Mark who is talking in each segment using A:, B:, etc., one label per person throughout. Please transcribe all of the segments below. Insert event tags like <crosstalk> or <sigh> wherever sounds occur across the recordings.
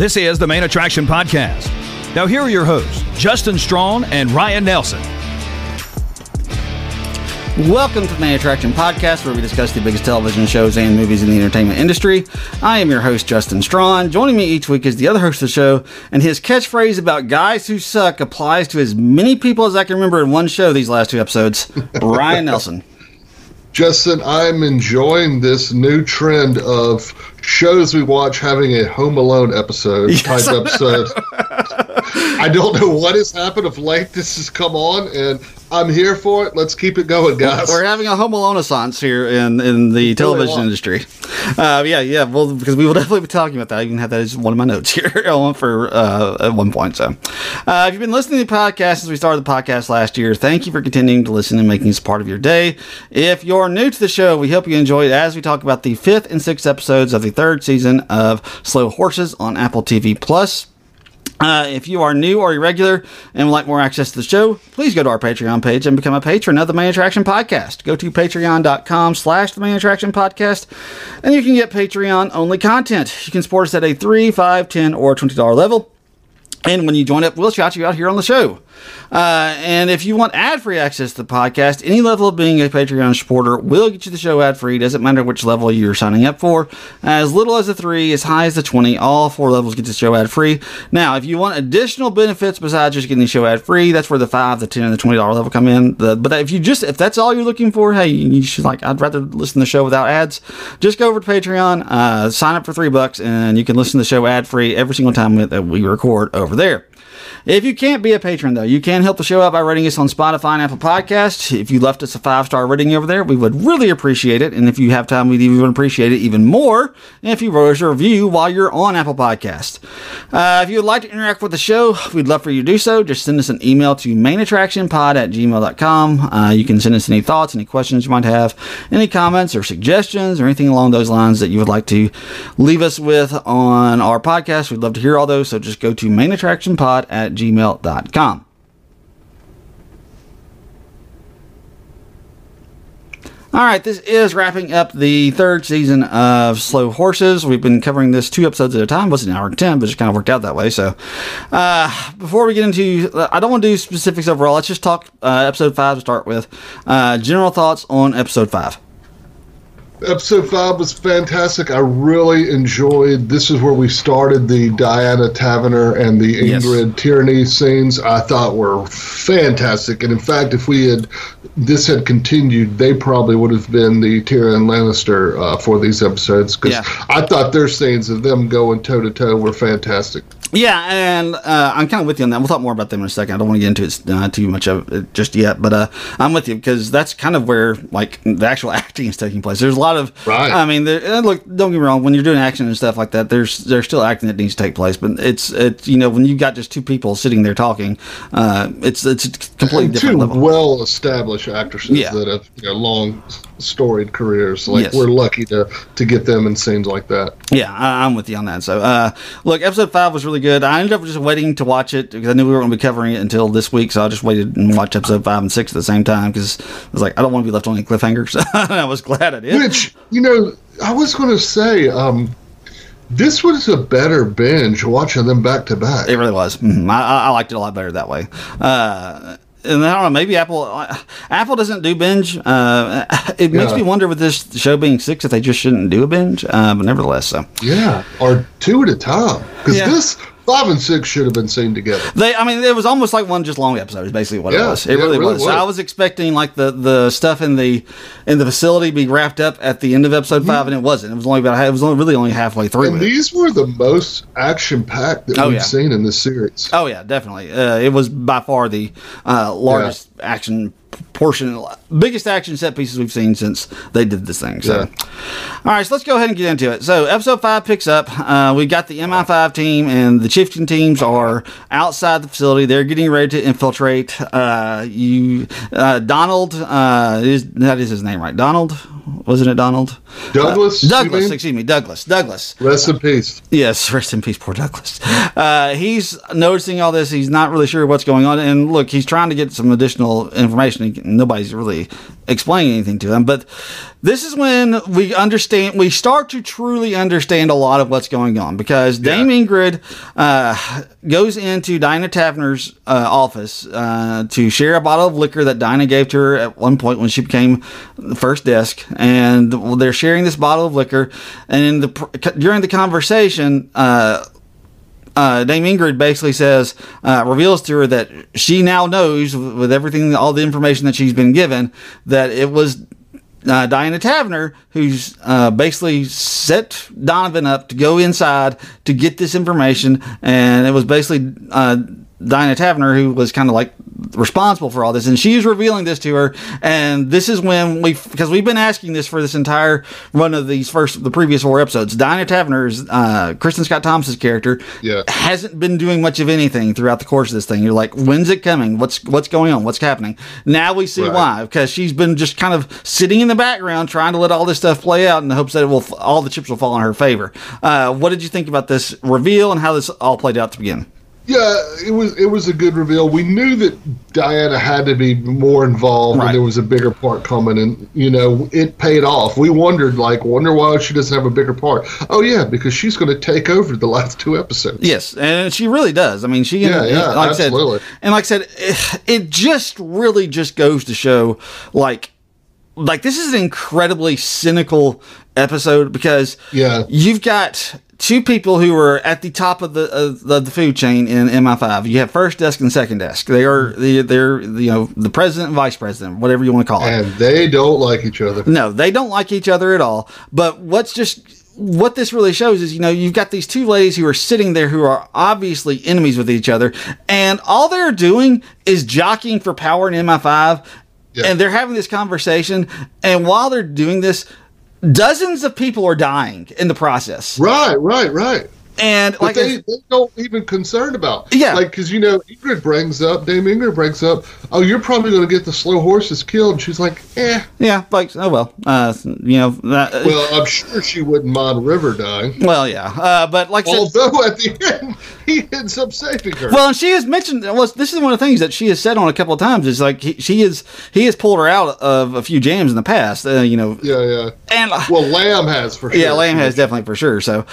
A: This is the Main Attraction Podcast. Now, here are your hosts, Justin Strawn and Ryan Nelson.
B: Welcome to the Main Attraction Podcast, where we discuss the biggest television shows and movies in the entertainment industry. I am your host, Justin Strawn. Joining me each week is the other host of the show, and his catchphrase about guys who suck applies to as many people as I can remember in one show these last two episodes. <laughs> Ryan Nelson.
C: Justin, I'm enjoying this new trend of shows we watch having a Home Alone episode type episode. <laughs> I don't know what has happened of late. This has come on, and I'm here for it. Let's keep it going, guys.
B: We're having a Home Alone assance here in, in the television
C: are.
B: industry. Uh, yeah, yeah. Well, because we will definitely be talking about that. I even have that as one of my notes <laughs> here for uh, at one point. So, uh, if you've been listening to the podcast since we started the podcast last year, thank you for continuing to listen and making this part of your day. If you're new to the show, we hope you enjoy it as we talk about the fifth and sixth episodes of the third season of Slow Horses on Apple TV Plus. Uh, if you are new or irregular and would like more access to the show, please go to our Patreon page and become a patron of the Main Attraction Podcast. Go to patreon.com slash the Main Attraction Podcast, and you can get Patreon only content. You can support us at a $3, $5, 10 or $20 level. And when you join up, we'll shout you out here on the show. Uh, and if you want ad free access to the podcast, any level of being a Patreon supporter will get you the show ad free. Doesn't matter which level you're signing up for. As little as the three, as high as the 20, all four levels get the show ad free. Now, if you want additional benefits besides just getting the show ad free, that's where the 5, the 10, and the $20 level come in. The, but if you just, if that's all you're looking for, hey, you should like, I'd rather listen to the show without ads. Just go over to Patreon, uh, sign up for three bucks, and you can listen to the show ad free every single time that we record over there. If you can't be a patron, though, you can help the show out by rating us on Spotify and Apple Podcasts. If you left us a five star rating over there, we would really appreciate it. And if you have time, we'd even appreciate it even more if you wrote us a review while you're on Apple Podcasts. Uh, if you would like to interact with the show, we'd love for you to do so. Just send us an email to mainattractionpod at gmail.com. Uh, you can send us any thoughts, any questions you might have, any comments or suggestions or anything along those lines that you would like to leave us with on our podcast. We'd love to hear all those. So just go to mainattractionpod at gmail.com. All right, this is wrapping up the third season of Slow Horses. We've been covering this two episodes at a time. It wasn't an hour and 10, but it just kind of worked out that way. So, uh, before we get into, I don't want to do specifics overall. Let's just talk uh, episode five to start with. Uh, general thoughts on episode five.
C: Episode five was fantastic. I really enjoyed. This is where we started the Diana Taverner and the
B: Yes.
C: Ingrid Tearney scenes. I thought were fantastic, and in fact, if we had this had continued, they probably would have been the Tyrion Lannister uh, for these episodes because
B: Yeah.
C: I thought their scenes of them going toe to toe were fantastic.
B: Yeah, and uh, I'm kind of with you on that. We'll talk more about them in a second. I don't want to get into it uh, too much of it just yet, but uh, I'm with you because that's kind of where like the actual <laughs> acting is taking place. There's a lot of,
C: Right.
B: I mean, there, look, don't get me wrong. When you're doing action and stuff like that, there's there's still acting that needs to take place, but it's it's you know when you've got just two people sitting there talking, uh, it's it's a completely
C: And
B: different
C: two
B: level.
C: well established actresses
B: Yeah.
C: that have you know, long storied careers. Like
B: Yes.
C: we're lucky to to get them in scenes like that.
B: Yeah, I, I'm with you on that. So, uh, look, episode five was really good. I ended up just waiting to watch it because I knew we weren't going to be covering it until this week. So I just waited and watched episode five and six at the same time because I was like, I don't want to be left on a cliffhanger. and <laughs> I was glad I did.
C: Which you know, I was going to say, um, this was a better binge watching them back to back.
B: It really was. Mhm. I, I I liked it a lot better that way. Uh, and I don't know, maybe Apple Apple doesn't do binge. Uh, <laughs> it makes
C: Yeah.
B: me wonder with this show being six if they just shouldn't do a binge. Uh, but nevertheless, so
C: Yeah, or two at a time. Because
B: Yeah.
C: this five and six should have been seen together.
B: They, I mean, it was almost like one just long episode. Is basically what it was. It
C: yeah,
B: really,
C: it really
B: was.
C: was.
B: I was expecting like the the stuff in the in the facility be wrapped up at the end of episode five, and it wasn't. It was only about it was only really only halfway through.
C: And
B: it.
C: these were the most action packed that
B: Oh,
C: we've
B: yeah.
C: seen in this series.
B: Oh yeah, definitely. Uh, it was by far the uh, largest action portion, biggest action set pieces we've seen since they did this thing. So,
C: Yeah.
B: all right, so let's go ahead and get into it. So, episode five picks up. Uh, we got the MI5 team and the Chieftain teams are outside the facility. They're getting ready to infiltrate. Uh, you, uh, Donald, uh, is that is his name, right? Donald, wasn't it Donald?
C: Douglas,
B: Uh, Douglas, excuse me, Douglas. Douglas.
C: Rest in peace.
B: Yes, rest in peace, poor Douglas. Uh, he's noticing all this. He's not really sure what's going on. And look, he's trying to get some additional information. Nobody's really explaining anything to them. But this is when we understand, we start to truly understand a lot of what's going on because Dame Ingrid uh, goes into Diana Taverner's uh, office uh, to share a bottle of liquor that Diana gave to her at one point when she became the first desk, and they're sharing this bottle of liquor. And in the during the conversation, uh, Dame Ingrid basically says, uh, reveals to her that she now knows, with everything, all the information that she's been given, that it was uh, Diana Taverner who's uh, basically set Donovan up to go inside to get this information. And it was basically uh, Diana Taverner who was kind of like responsible for all this, and she's revealing this to her. And this is when we, because we've been asking this for this entire run of these first, the previous four episodes. Diana Taverner's uh, Kristin Scott Thomas's character
C: Yeah.
B: hasn't been doing much of anything throughout the course of this thing. You're like, when's it coming? What's what's going on? What's happening? Now we see
C: Right.
B: why because she's been just kind of sitting in the background trying to let all this stuff play out in the hopes that it will all the chips will fall in her favor. Uh, what did you think about this reveal and how this all played out to begin?
C: Yeah, it was it was a good reveal. We knew that Diana had to be more involved,
B: Right.
C: and there was a bigger part coming, and you know it paid off. We wondered, like, wonder why she doesn't have a bigger part. Oh yeah, because she's going to take over the last two episodes.
B: Yes, and she really does. I mean, she
C: Yeah, yeah,
B: like
C: absolutely.
B: I said, and like I said, it, <sighs> it just really just goes to show, like, like this is an incredibly cynical episode because
C: Yeah.
B: you've got two people who are at the top of the of the, food chain in MI5. You have first desk and second desk. They are mm-hmm. the they're you know the president and vice president, whatever you want to call it.
C: and they don't like each other.
B: No, they don't like each other at all. But what's just what this really shows is, you know, you've got these two ladies who are sitting there who are obviously enemies with each other, and all they're doing is jockeying for power in MI5,
C: Yeah.
B: and they're having this conversation. And while they're doing this, dozens of people are dying in the process.
C: Right, right, right.
B: And
C: But
B: like,
C: they,
B: I-
C: they don't even concerned about.
B: Yeah.
C: Like, because, you know, Ingrid brings up, Dame Ingrid brings up, oh, you're probably going to get the slow horses killed. And she's like, eh.
B: yeah, like, oh well, uh, you know, that,
C: Well, I'm sure she wouldn't mind River dying.
B: well, yeah, uh, but like said,
C: Although at the end, <laughs> he ends up saving her.
B: Well, and she has mentioned. Well, this is one of the things that she has said on a couple of times. Is like he, she is he has pulled her out of a few jams in the past. Uh, you know,
C: yeah, yeah.
B: and
C: Well, Lamb has for sure.
B: yeah, Lamb has definitely for sure. So,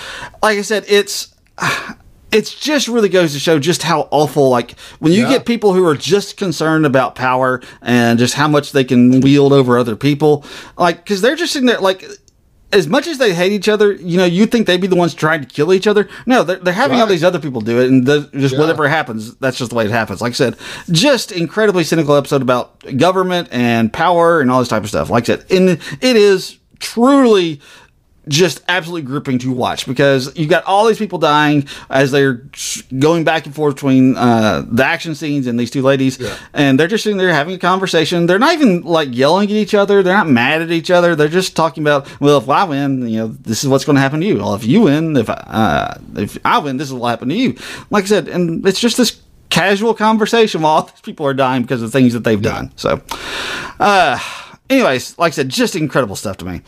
B: like I said, it's <sighs> it's just really goes to show just how awful. Like when you
C: Yeah.
B: get people who are just concerned about power and just how much they can wield over other people, like because they're just sitting there like. As much as they hate each other, you know, you think they'd be the ones trying to kill each other. No, they're, they're having all these other people do it, and the, just
C: Yeah.
B: whatever happens, that's just the way it happens. Like I said, just incredibly cynical episode about government and power and all this type of stuff. Like I said, and it is truly just absolutely gripping to watch because you've got all these people dying as they're going back and forth between uh, the action scenes and these two ladies,
C: Yeah.
B: and they're just sitting there having a conversation. They're not even like yelling at each other. They're not mad at each other. They're just talking about, well, if I win, you know, this is what's going to happen to you. Well, if you win, if I, uh, if I win, this is what will happen to you. Like I said, and it's just this casual conversation while all <laughs> these people are dying because of things that they've done. So, uh, anyways, like I said, just incredible stuff to me.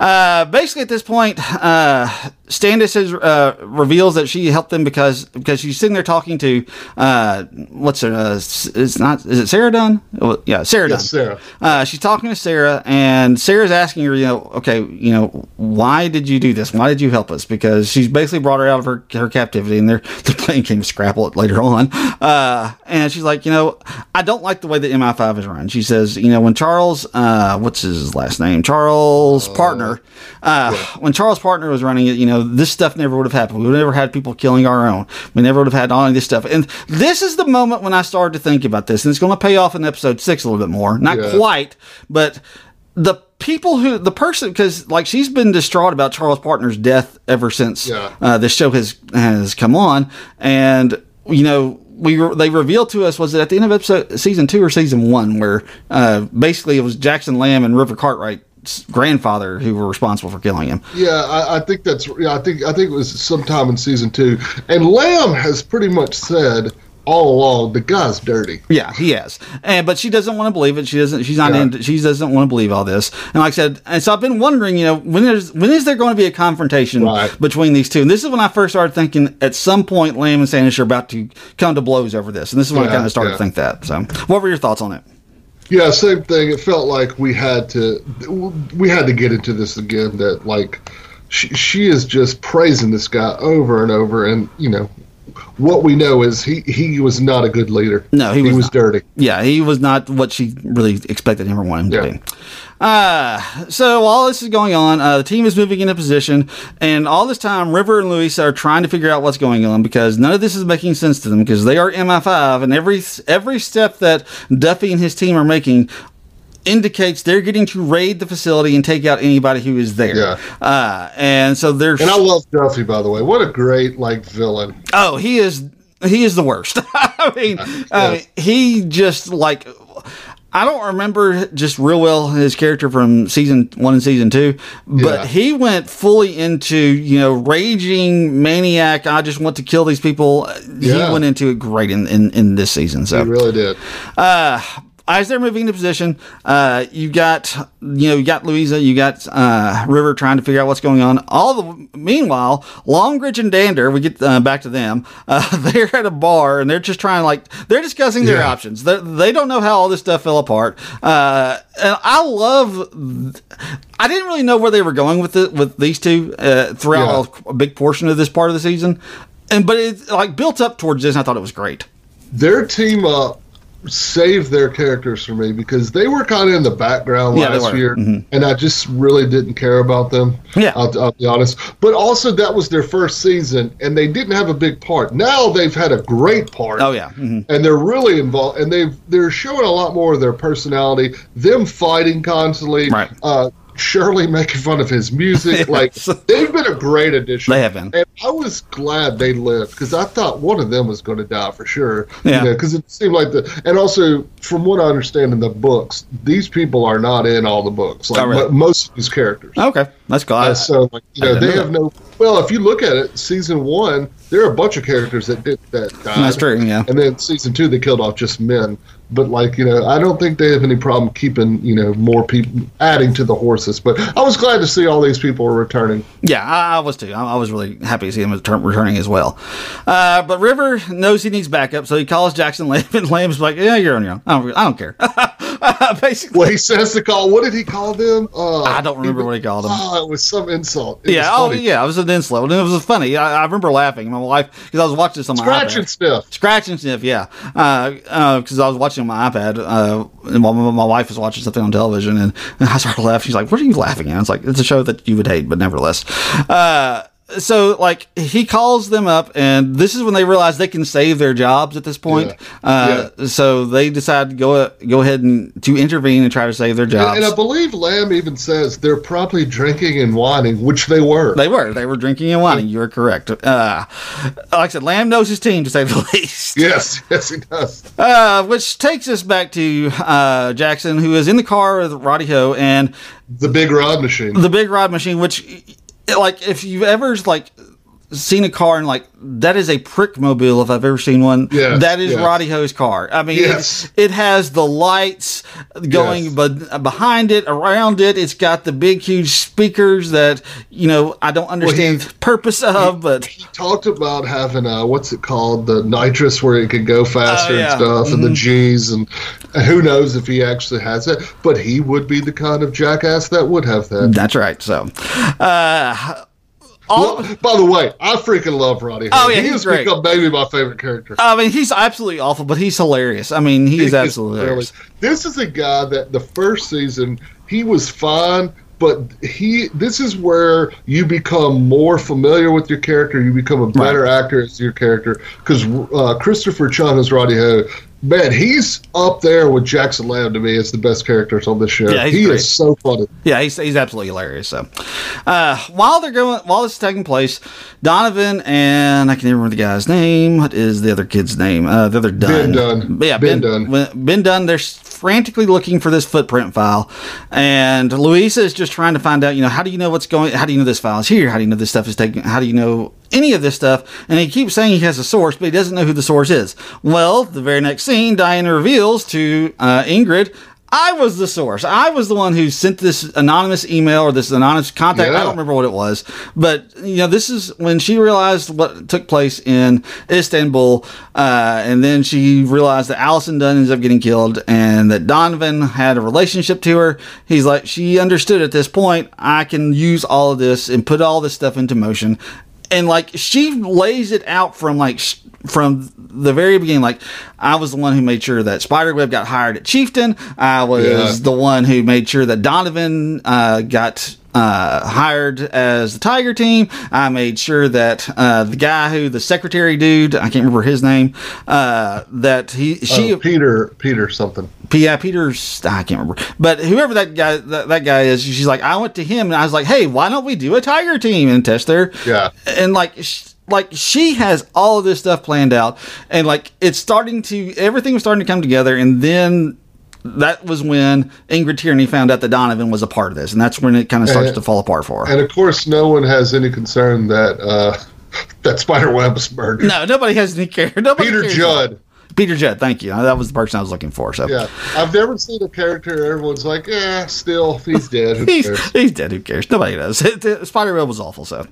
B: Uh, basically, at this point, uh, Standish is, uh, reveals that she helped them because because she's sitting there talking to uh, what's her? Uh, it's not. Is it Sarah Dunn? Oh, yeah, Sarah Dunn.
C: Yes, Sarah.
B: Uh, she's talking to Sarah, and Sarah's asking her, you know, okay, you know, why did you do this? Why did you help us? Because she's basically brought her out of her, her captivity, and they're, <laughs> they're playing game of Scrabble later on. Uh, and she's like, you know, I don't like the way that MI5 is run. She says, you know, when Charles, uh, what's his last name? Charles Partner, uh, when Charles Partner was running it, you know, this stuff never would have happened. We would have never had people killing our own. We never would have had all of this stuff. And this is the moment when I started to think about this, and it's going to pay off in episode six a little bit more. Not
C: Yeah.
B: quite, but the people who the person because like she's been distraught about Charles Partner's death ever since
C: Yeah.
B: uh, this show has has come on, and you know. We re- they revealed to us was it at the end of episode season two or season one where uh, basically it was Jackson Lamb and River Cartwright's grandfather who were responsible for killing him.
C: Yeah, I, I think that's. Yeah, I think I think it was sometime in season two, and Lamb has pretty much said all along the guy's dirty.
B: Yeah, he has. And but she doesn't want to believe it. She doesn't. She's not.
C: Yeah.
B: into she doesn't want to believe all this. And like I said, and so I've been wondering, you know, when is when is there going to be a confrontation
C: Right.
B: between these two? And this is when I first started thinking at some point Lamb and Standish are about to come to blows over this. And this is when I kind of started
C: yeah.
B: to think that. So, what were your thoughts on it?
C: Yeah, same thing. It felt like we had to we had to get into this again. That like she, she is just praising this guy over and over, and you know what we know is he he was not a good leader.
B: No, he
C: he
B: was
C: dirty.
B: Yeah, he was not what she really expected him or wanted him
C: Yeah.
B: to be. Uh, so while this is going on, uh, the team is moving into position, and all this time, River and Louisa are trying to figure out what's going on because none of this is making sense to them because they are MI5, and every every step that Duffy and his team are making indicates they're getting to raid the facility and take out anybody who is there.
C: Yeah.
B: Uh, and so they're
C: And I love Duffy, by the way. What a great like villain.
B: Oh, he is he is the worst. <laughs> I mean, I mean, he just like I don't remember just real well his character from season one and season two, but
C: Yeah.
B: he went fully into you know raging maniac. I just want to kill these people. He went into it great in in, in this season. So
C: He really did.
B: uh, as they're moving into position, uh, you got you know you got Louisa, you got uh, River trying to figure out what's going on. All the meanwhile, Longridge and Dander, we get uh, back to them. <laughs> Uh, they're at a bar and they're just trying like they're discussing their
C: Yeah.
B: options. They, they don't know how all this stuff fell apart. Uh, and I love. I didn't really know where they were going with it with these two uh, throughout a, a big portion of this part of the season, and but it like built up towards this. and I thought it was great.
C: Their team up saved their characters for me because they were kind of in the background
B: Yeah,
C: last year,
B: Mhm.
C: and I just really didn't care about them.
B: Yeah.
C: I'll, I'll be honest. But also, that was their first season, and they didn't have a big part. Now they've had a great part.
B: Oh yeah. hmm
C: and they're really involved and they've they're showing a lot more of their personality them fighting constantly
B: Right.
C: uh Shirley making fun of his music <laughs> like they've been a great addition
B: They have been.
C: and I was glad they lived because I thought one of them was going to die for sure
B: Yeah.
C: because it seemed like the and also from what I understand in the books these people are not in all the books like
B: Oh, really?
C: mo- most of these characters
B: Okay, that's. I-
C: uh, so like you know they
B: know
C: have no well if you look at it season one there are a bunch of characters that did that died
B: That's true. Yeah.
C: and then season two they killed off just men but like you know i don't think they have any problem keeping you know more people adding to the horses but i was glad to see all these people are returning
B: Yeah, I, I was too. I, I was really happy to see him return, returning as well. Uh, but River knows he needs backup, so he calls Jackson Lamb, and Lamb's like, "Yeah, you're on your own. I don't, I don't care." <laughs> <laughs> Basically,
C: well he says to call what did he call them uh,
B: I don't remember what he called them.
C: oh, it was some insult It
B: yeah, oh yeah, it was an insult, and it was funny. I, I remember laughing. My wife, because I was watching this on my
C: scratch
B: iPad.
C: and sniff
B: Scratch and sniff, yeah. Because I was watching on my iPad, uh, and my, my wife was watching something on television, and, and I started laughing. She's like, "What are you laughing at?" It's like it's a show that you would hate, but nevertheless. So like he calls them up, and this is when they realize they can save their jobs at this point.
C: Yeah.
B: Uh, So they decide to go go ahead and to intervene and try to save their jobs.
C: and, and i believe lamb even says they're probably drinking and whining which they were
B: they were. They were drinking and whining. You are correct. Uh, like I said, Lamb knows his team to say the <laughs> least.
C: yes yes he does
B: Uh, which takes us back to uh, Jackson, who is in the car with Roddy Ho and
C: the big rod machine
B: the big rod machine. Which, like, if you've ever like seen a car and like that is a prick mobile if I've ever seen one.
C: Yes,
B: that is
C: yes.
B: Roddy Ho's car. I mean,
C: Yes.
B: it, it has the lights going,
C: Yes.
B: but uh, behind it, around it, it's got the big, huge speakers that you know I don't understand the purpose of, but
C: he talked about having a what's it called the nitrous where it could go faster
B: Oh, yeah.
C: and stuff and the mm-hmm. g's and and who knows if he actually has it but he would be the kind of jackass that would have that
B: that's right. So, uh, all.
C: well, by the way i freaking love roddy
B: Oh, yeah,
C: he
B: he's
C: has
B: great.
C: become maybe my favorite character
B: I mean, he's absolutely awful, but he's hilarious. I mean, he is absolutely
C: really-
B: hilarious.
C: this is a guy that the first season he was fine but he this is where you become more familiar with your character you become a better
B: Right.
C: actor as your character because uh, christopher chung as roddy ho man he's up there with jackson lamb to me as the best characters on this show
B: Yeah, he's
C: he
B: great.
C: is so funny
B: Yeah, he's, he's absolutely hilarious. So, uh, while they're going, while this is taking place, Donovan and I can't even remember the guy's name. What is the other kid's name? Uh, the other Dunn.
C: Ben Dunn.
B: Yeah,
C: Ben
B: Ben,
C: Dunn.
B: Ben Dunn. They're frantically looking for this footprint file, and Louisa is just trying to find out. You know, how do you know what's going? How do you know this file is here? How do you know this stuff is taken? How do you know any of this stuff? And he keeps saying he has a source, but he doesn't know who the source is. Well, the very next scene, Diana reveals to uh, Ingrid. I was the source. I was the one who sent this anonymous email or this anonymous contact.
C: Yeah.
B: I don't remember what it was, but you know, this is when she realized what took place in Istanbul, uh, and then she realized that Allison Dunn ends up getting killed, and that Donovan had a relationship to her. He's like, she understood at this point. I can use all of this and put all this stuff into motion, and like she lays it out from like from the very beginning like i was the one who made sure that spider webb got hired at chieftain i was
C: Yeah.
B: the one who made sure that donovan uh, got uh, hired as the tiger team i made sure that uh, the guy who the secretary dude i can't remember his name uh, that he she
C: Oh, Peter Peter something.
B: yeah, Peter's I can't remember, but whoever that guy that, that guy is, she's like, I went to him and I was like, hey, why don't we do a tiger team and test there?
C: Yeah.
B: and like. sh- Like she has all of this stuff planned out, and like it's starting to everything was starting to come together, and then that was when Ingrid Tearney found out that Donovan was a part of this, and that's when it kind of starts
C: And-
B: to fall apart for her.
C: And of course, no one has any concern that uh, <laughs> that Spider Webb was murdered.
B: no, nobody has any care. <laughs> Nobody
C: Peter
B: cares.
C: Judd.
B: Peter Judd. Thank you. That was the person I was looking for. So
C: Yeah, I've never seen a character everyone's like, eh, still he's dead. Who <laughs>
B: he's,
C: cares?
B: he's dead. Who cares? Nobody does. Spider Webb was awful. So,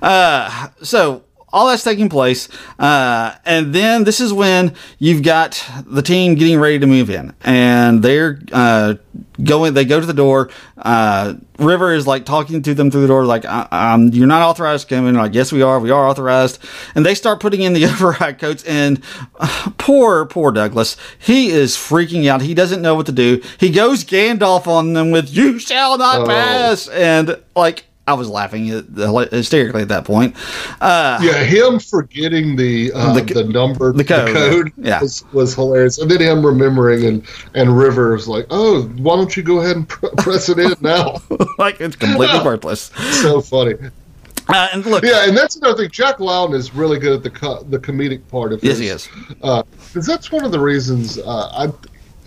B: uh, so all that's taking place, uh, and then this is when you've got the team getting ready to move in, and they're uh, going. They go to the door. Uh, River is like talking to them through the door, like, um, "You're not authorized to come in." Like, yes, we are. We are authorized, and they start putting in the <laughs> override codes. And uh, poor, poor Douglas, he is freaking out. He doesn't know what to do. He goes Gandalf on them with "You shall not
C: Oh.
B: pass," and like. I was laughing hysterically at that point. Uh,
C: Yeah, him forgetting the uh,
B: The
C: the, number,
B: the code. Yeah.
C: was, was hilarious. And then him remembering, and and Rivers like, oh, why don't you go ahead and pr- press it in now? <laughs>
B: like it's completely <laughs> worthless.
C: so funny.
B: Uh, and look,
C: Yeah, and that's another thing. Jack Lowden is really good at the co- the comedic part of
B: yes,
C: his,
B: he is.
C: because that's one of the reasons uh, I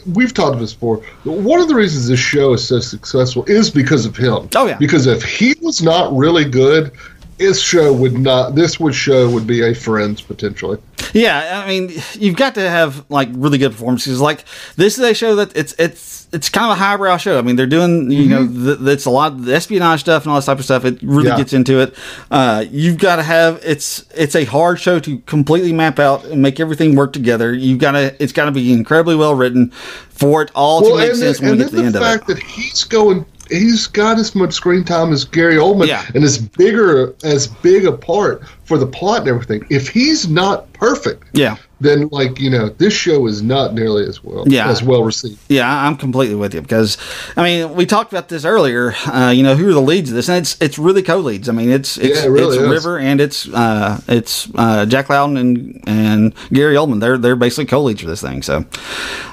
C: we've talked about this before. One of the reasons this show is so successful is because of him.
B: Oh, yeah.
C: Because if he was not really good, this show would not. This would show would be a Friends potentially.
B: Yeah, I mean, you've got to have like really good performances. Like this is a show that it's it's it's kind of a highbrow show. I mean, they're doing you know th- it's a lot of the espionage stuff and all this type of stuff. It really
C: Mm-hmm. Yeah.
B: gets into it. Uh, you've got to have it's it's a hard show to completely map out and make everything work together. You've got to it's got to be incredibly well written for it all to make sense when we get to the
C: then
B: end of it.
C: The fact that he's going. He's got as much screen time as Gary Oldman,
B: Yeah.
C: and as bigger as big a part for the plot and everything. If he's not perfect,
B: Yeah.
C: Then like you know, this show is not nearly as well
B: Yeah.
C: as well received.
B: Yeah, I'm completely with you because, I mean, we talked about this earlier. Uh, you know, who are the leads of this? And it's it's really co-leads. I mean, it's it's,
C: Yeah, it really
B: it's. River and it's uh, it's uh, Jack Lowden and and Gary Oldman. They're they're basically co-leads for this thing. So,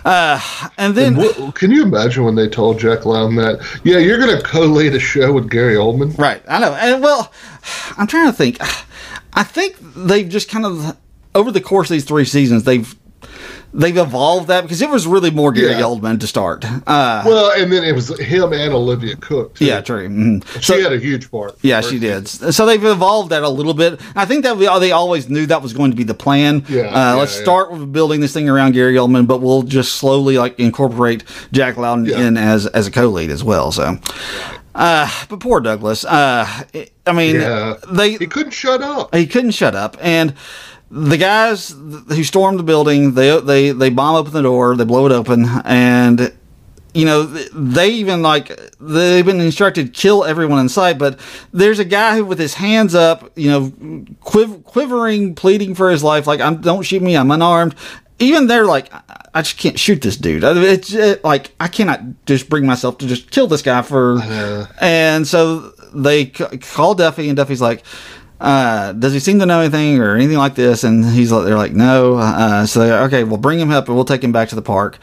B: uh, and then
C: What, can you imagine when they told Jack Lowden that? Yeah, you're going to co-lead a show with Gary Oldman.
B: right, I know. And well, I'm trying to think. I think they've just kind of over the course of these three seasons they've they've evolved that because it was really more Gary
C: Yeah.
B: Oldman to start. Uh,
C: Well, and then it was him and Olivia Cooke. Too.
B: yeah, true. Mhm.
C: she had a huge part.
B: Yeah, she did. So they've evolved that a little bit. I think that we, they always knew that was going to be the plan.
C: Yeah,
B: uh,
C: yeah,
B: let's
C: yeah.
B: start with building this thing around Gary Oldman, but we'll just slowly like incorporate Jack
C: Lowden
B: in as as a co-lead as well. So, uh, but poor Douglas. Uh, I mean, they
C: he couldn't shut up.
B: he couldn't shut up and the guys who stormed the building they they they bomb open the door they blow it open and you know they even like they've been instructed kill everyone in sight but there's a guy who with his hands up you know quiv- quivering pleading for his life like I'm, don't shoot me i'm unarmed even they're like I- just can't shoot this dude. It's uh, like I cannot just bring myself to just kill this guy for. And so they c- call Duffy, and Duffy's like, uh, "Does he seem to know anything or anything like this?" And he's like, "They're like, no." Uh, so they're okay. We'll bring him up, and we'll take him back to the park.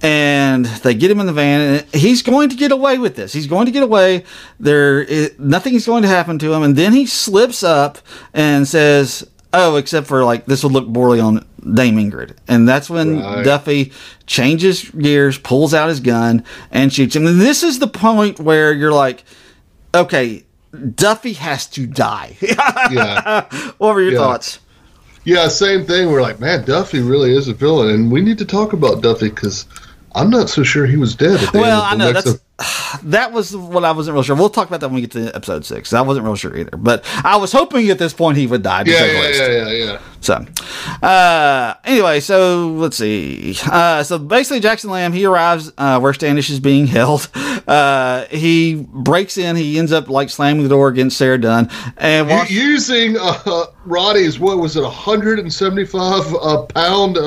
B: And they get him in the van, and he's going to get away with this. He's going to get away. There, it, nothing is going to happen to him. And then he slips up and says, "Oh, except for like this would look poorly on Dame Ingrid." And that's when
C: Right.
B: Duffy changes gears, pulls out his gun, and shoots him. And this is the point where you're like, "Okay, Duffy has to die." <laughs>
C: Yeah,
B: what were your
C: Yeah.
B: thoughts?
C: yeah, same thing. We're like, man, Duffy really is a villain, and we need to talk about Duffy because I'm not so sure he was dead.
B: Well, I know that's <sighs> that was what I wasn't real sure. We'll talk about that when we get to episode six. I wasn't real sure either, but I was hoping at this point he would die.
C: yeah, yeah, yeah, yeah, yeah.
B: So, uh, anyway, so let's see. Uh, so basically, Jackson Lamb he arrives uh, where Standish is being held. <laughs> Uh, he breaks in. He ends up like slamming the door against Sarah Dunn, and while
C: using uh, Roddy's what was it, 175 uh, pound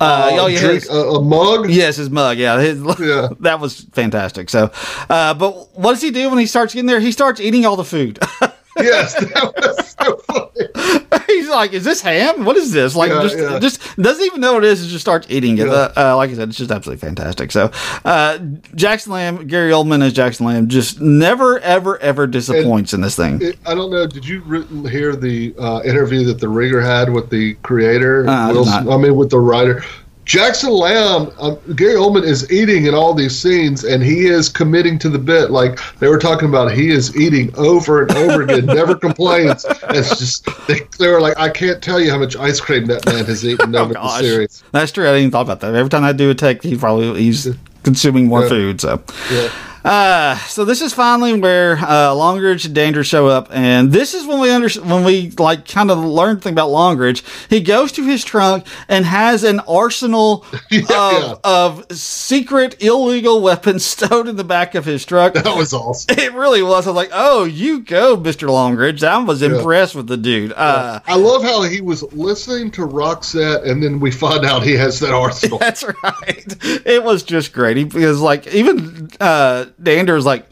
C: uh,
B: oh yeah,
C: drink
B: his-
C: uh, a mug.
B: Yes, his mug. Yeah, his, <laughs>
C: Yeah.
B: that was fantastic. So, uh, but what does he do when he starts getting there? He starts eating all the food. <laughs>
C: Yes, that was so funny. <laughs>
B: He's like, "Is this ham? What is this?" Like,
C: Yeah,
B: just
C: yeah.
B: just doesn't even know what it is. and Just starts eating it.
C: Yeah.
B: Uh, uh, like I said, it's just absolutely fantastic. So, uh, Jackson Lamb, Gary Oldman as Jackson Lamb, just never, ever, ever disappoints in this thing.
C: It, I don't know. Did you re- hear the uh, interview that the Ringer had with the creator?
B: Uh, I did
C: Will-
B: not.
C: I mean, with the writer. Jackson Lamb, um, Gary Oldman is eating in all these scenes, and he is committing to the bit. Like they were talking about, he is eating over and over again, <laughs> never complains. It's just they, they were like, I can't tell you how much ice cream that man has eaten <laughs>
B: Oh
C: over the series.
B: that's true. I didn't even thought about that. Every time I do a take, he probably he's consuming more
C: Yeah.
B: food. So.
C: Yeah.
B: Uh, so this is finally where uh, Longridge and Dandridge show up, and this is when we under when we like kind of learn thing about Longridge. He goes to his trunk and has an arsenal <laughs>
C: Yeah.
B: of, of secret illegal weapons <laughs> stowed in the back of his truck.
C: That was awesome. <laughs>
B: It really was. I was like, "Oh, you go, Mister Longridge." I was impressed with the dude. Uh,
C: I love how he was listening to Roxette, and then we find out he has that arsenal.
B: That's right. It was just great. He, because like even uh Dander was like,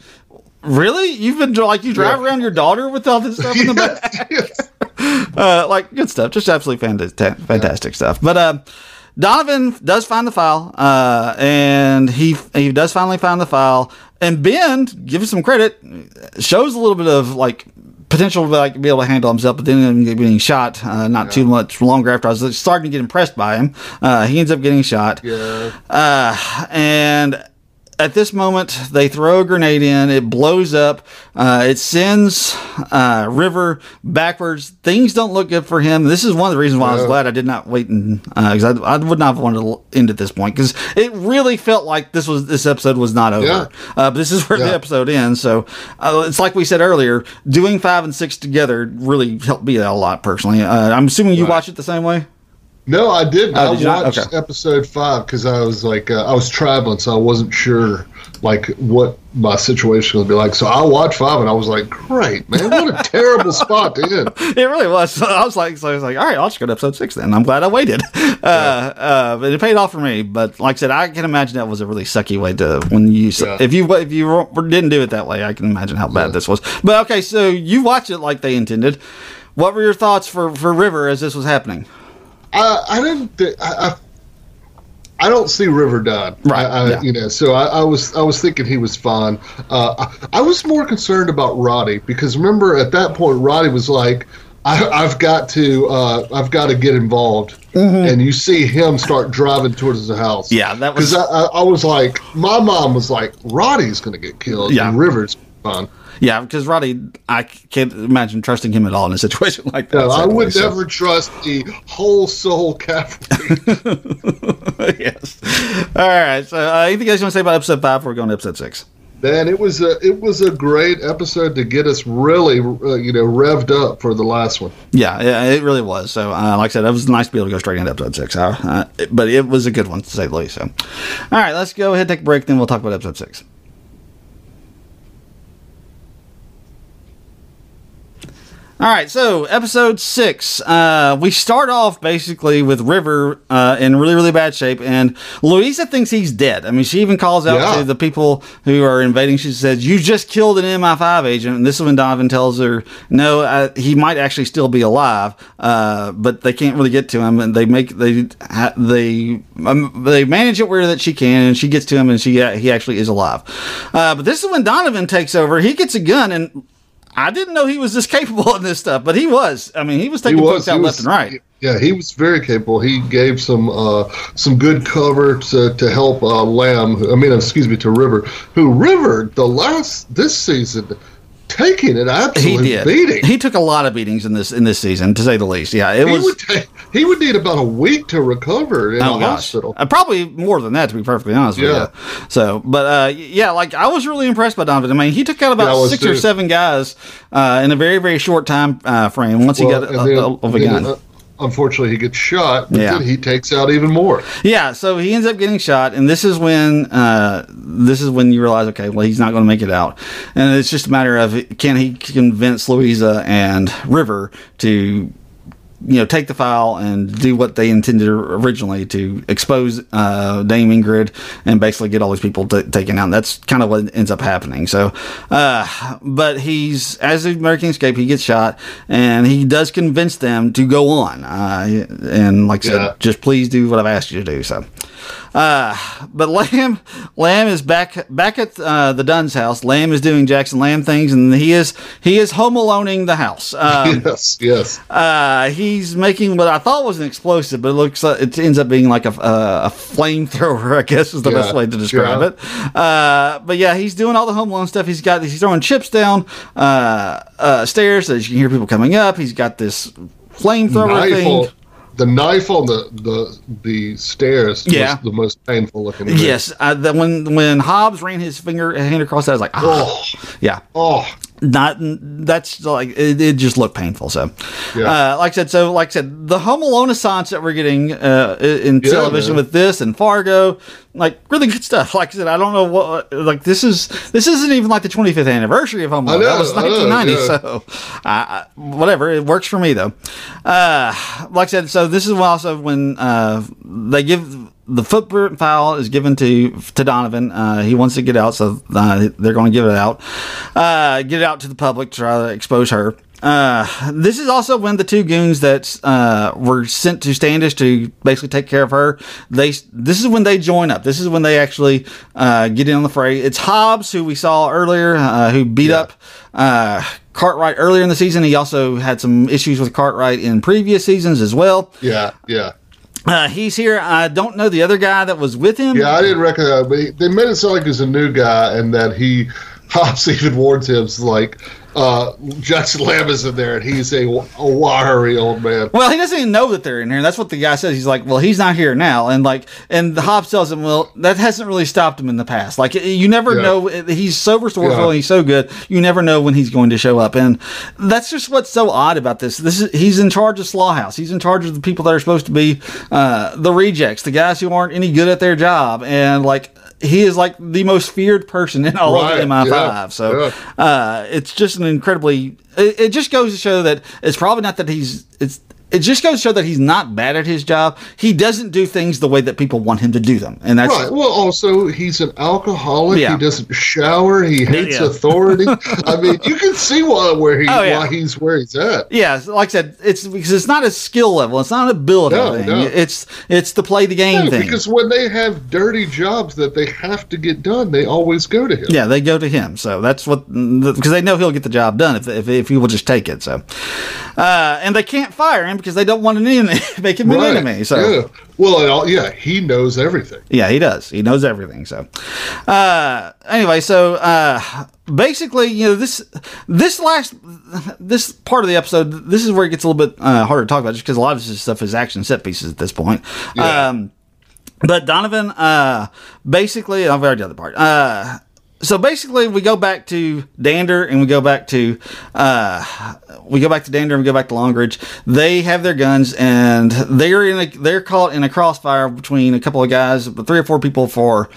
B: Really? You've been like you drive
C: Yeah.
B: around your daughter with all this stuff in the back? <laughs>
C: yes.
B: Uh like good stuff. Just absolutely fantastic fantastic stuff. But uh Donovan does find the file, uh, and he he does finally find the file. And Ben, give him some credit, shows a little bit of like potential to like be able to handle himself, but then getting shot. Uh, not too much longer after I was starting to get impressed by him. Uh, he ends up getting shot.
C: Yeah.
B: Uh, and at this moment, they throw a grenade in. It blows up. Uh, it sends uh, River backwards. Things don't look good for him. This is one of the reasons why I was glad I did not wait, because I, I would not have wanted to end at this point, because it really felt like this was this episode was not over.
C: Yeah.
B: Uh, but this is where the episode ends. So uh, it's like we said earlier, doing five and six together really helped me out a lot personally. Uh, I'm assuming you
C: Right.
B: watch it the same way.
C: No, I didn't.
B: Oh,
C: I
B: did not?
C: watched
B: Okay.
C: episode five because I was like, uh, I was traveling, so I wasn't sure like what my situation would be like. So I watched five, and I was like, great, man, what a <laughs> terrible spot to end. <laughs>
B: It really was. So I was like, so I was like, all right, I'll just go to episode six then. I'm glad I waited. <laughs> Uh, uh, but it paid off for me. But like I said, I can imagine that was a really sucky way to when you
C: Yeah.
B: if you if you didn't do it that way, I can imagine how bad
C: Yeah.
B: this was. But okay, so you watched it like they intended. What were your thoughts for for River as this was happening?
C: I, I didn't. thi- I, I, I don't see River done.
B: Right,
C: I,
B: yeah.
C: You know, so I, I was I was thinking he was fine. Uh, I, I was more concerned about Roddy because remember at that point Roddy was like. I, I've got to, uh, I've got to get involved, and you see him start driving towards the house.
B: Mm-hmm. Yeah, that was-
C: because I, I, I was like, my mom was like, Roddy's going to get killed,
B: Yeah.
C: and Rivers fine.
B: Yeah, because Roddy, I can't imagine trusting him at all in a situation <laughs> like that.
C: No, I would
B: so-
C: never trust the whole soul cavalry. <laughs>
B: yes. All right. So, uh, anything else you want to say about episode five before we go on to episode six?
C: Man, it was a it was a great episode to get us really uh, you know revved up for the last one.
B: Yeah, yeah, it really was. So, uh, like I said, it was nice to be able to go straight into episode six. Uh, uh, but it was a good one to say the least. So, all right, let's go ahead and take a break. Then we'll talk about episode six. All right, so episode six. Uh, we start off basically with River uh, in really, really bad shape, and Louisa thinks he's dead. I mean, she even calls out
C: Yeah.
B: to the people who are invading. She says, "You just killed an MI5 agent," and this is when Donovan tells her, "No, uh, he might actually still be alive, uh, but they can't really get to him, and they make they they um, they manage it where that she can, and she gets to him, and she uh, he actually is alive. Uh, but this is when Donovan takes over. He gets a gun and." I didn't know he was this capable in this stuff, but he was. I mean, he was taking folks out
C: he
B: left and right.
C: Yeah, he was very capable. He gave some uh, some good cover to, to help uh, Lamb. I mean, excuse me, to River. Who River the last this season taking an absolute
B: he did.
C: beating.
B: He took a lot of beatings in this in this season, to say the least. Yeah, it
C: He
B: was.
C: would take, he would need about a week to recover in
B: Oh
C: a
B: gosh,
C: hospital.
B: Uh, probably more than that to be perfectly honest
C: Yeah.
B: with you. So, but uh, yeah, like I was really impressed by Donovan. I mean, he took out about
C: Yeah,
B: six or seven guys uh, in a very very short time uh, frame. Once he got a,
C: then-
B: a, of a gun.
C: Unfortunately, he gets shot, but
B: Yeah.
C: then he takes out even more.
B: Yeah, so he ends up getting shot, and this is when uh, this is when you realize, okay, well, he's not going to make it out, and it's just a matter of can he convince Louisa and River to, you know, take the file and do what they intended originally to expose uh, Dame Ingrid and basically get all these people t- taken out. That's kind of what ends up happening. So, uh, but he's as the American Escape, he gets shot, and he does convince them to go on, uh, and like I said,
C: Yeah.
B: just please do what I've asked you to do. So, uh, but Lamb, Lamb is back back at uh, the Dunn's house. Lamb is doing Jackson Lamb things, and he is he is home aloneing the house. Um, <laughs>
C: yes, yes.
B: uh, he's making what I thought was an explosive, but it looks like it ends up being like a, a, a flamethrower. I guess is the
C: Yeah,
B: best way to describe
C: yeah.
B: it. Uh, but yeah, he's doing all the home alone stuff. He's got he's throwing chips down uh, uh, stairs so you can hear people coming up. He's got this flamethrower thing.
C: the knife on the the the stairs
B: Yeah.
C: was the most painful looking. thing.
B: Yes, uh, the, when when Hobbs ran his finger hand across that, I was like, ah,
C: Oh,
B: yeah.
C: oh,
B: not that's like it, it just looked painful so
C: Yeah.
B: uh, like i said so like i said the home alone assance that we're getting uh, in
C: Yeah,
B: television
C: man.
B: with this and fargo like really good stuff like i said i don't know what like this is this isn't even like the 25th anniversary of home alone
C: know,
B: that was
C: I know,
B: 1990
C: yeah.
B: so I, I, whatever it works for me though uh like i said so this is also when uh they give the footprint file is given to to Donovan. Uh, he wants to get out, so uh, they're going to give it out, uh, get it out to the public to try to expose her. Uh, this is also when the two goons that uh, were sent to Standish to basically take care of her. They this is when they join up. This is when they actually uh, get in on the fray. It's Hobbs who we saw earlier, uh, who beat
C: Yeah.
B: up uh, Cartwright earlier in the season. He also had some issues with Cartwright in previous seasons as well.
C: yeah, yeah,
B: Uh, he's here. I don't know the other guy that was with him.
C: yeah. I didn't recognize, but he, they made it sound like he's a new guy, and that he <laughs> Hobbs even warns him like uh, Jackson Lamb is in there, and he's a, a wiry old man.
B: Well, he doesn't even know that they're in here. That's what the guy says. He's like, well, he's not here now, and like, and the Hobbs tells him, well, that hasn't really stopped him in the past. Like, you never
C: Yeah.
B: know. He's so resourceful
C: Yeah.
B: and he's so good. You never know when he's going to show up, and that's just what's so odd about this. This is he's in charge of Slough House. He's in charge of the people that are supposed to be uh, the rejects, the guys who aren't any good at their job, and like. He is like the most feared person in all
C: Right,
B: of MI5.
C: yeah,
B: So
C: yeah.
B: uh, it's just an incredibly. It, it just goes to show that it's probably not that he's. It's. It just goes to show that he's not bad at his job. He doesn't do things the way that people want him to do them, and that's
C: Right. Well, also he's an alcoholic.
B: Yeah.
C: He doesn't shower. He hates
B: Yeah.
C: authority. <laughs> I mean, you can see why where he
B: Oh, yeah.
C: why he's where he's at.
B: yeah. Like I said, it's because it's not a skill level. It's not an ability
C: No,
B: thing.
C: no.
B: It's it's the play the game
C: Yeah,
B: thing.
C: because when they have dirty jobs that they have to get done, they always go to him.
B: Yeah, they go to him. So that's what because they know he'll get the job done if if, if he will just take it. So, uh, and they can't fire him because they don't want an enemy, <laughs> make him an
C: Right.
B: enemy. So
C: yeah. Well, yeah, he knows everything.
B: Yeah, he does. He knows everything. So, uh, anyway, so uh, basically, you know this this last this part of the episode, this is where it gets a little bit uh, harder to talk about, just because a lot of this stuff is action set pieces at this point.
C: Yeah.
B: Um, but Donovan, uh, basically, I've already done the other part. Uh, so basically, we go back to Dander and we go back to uh, we go back to Dander and we go back to Longridge. They have their guns and they're in a they're caught in a crossfire between a couple of guys, three or four people for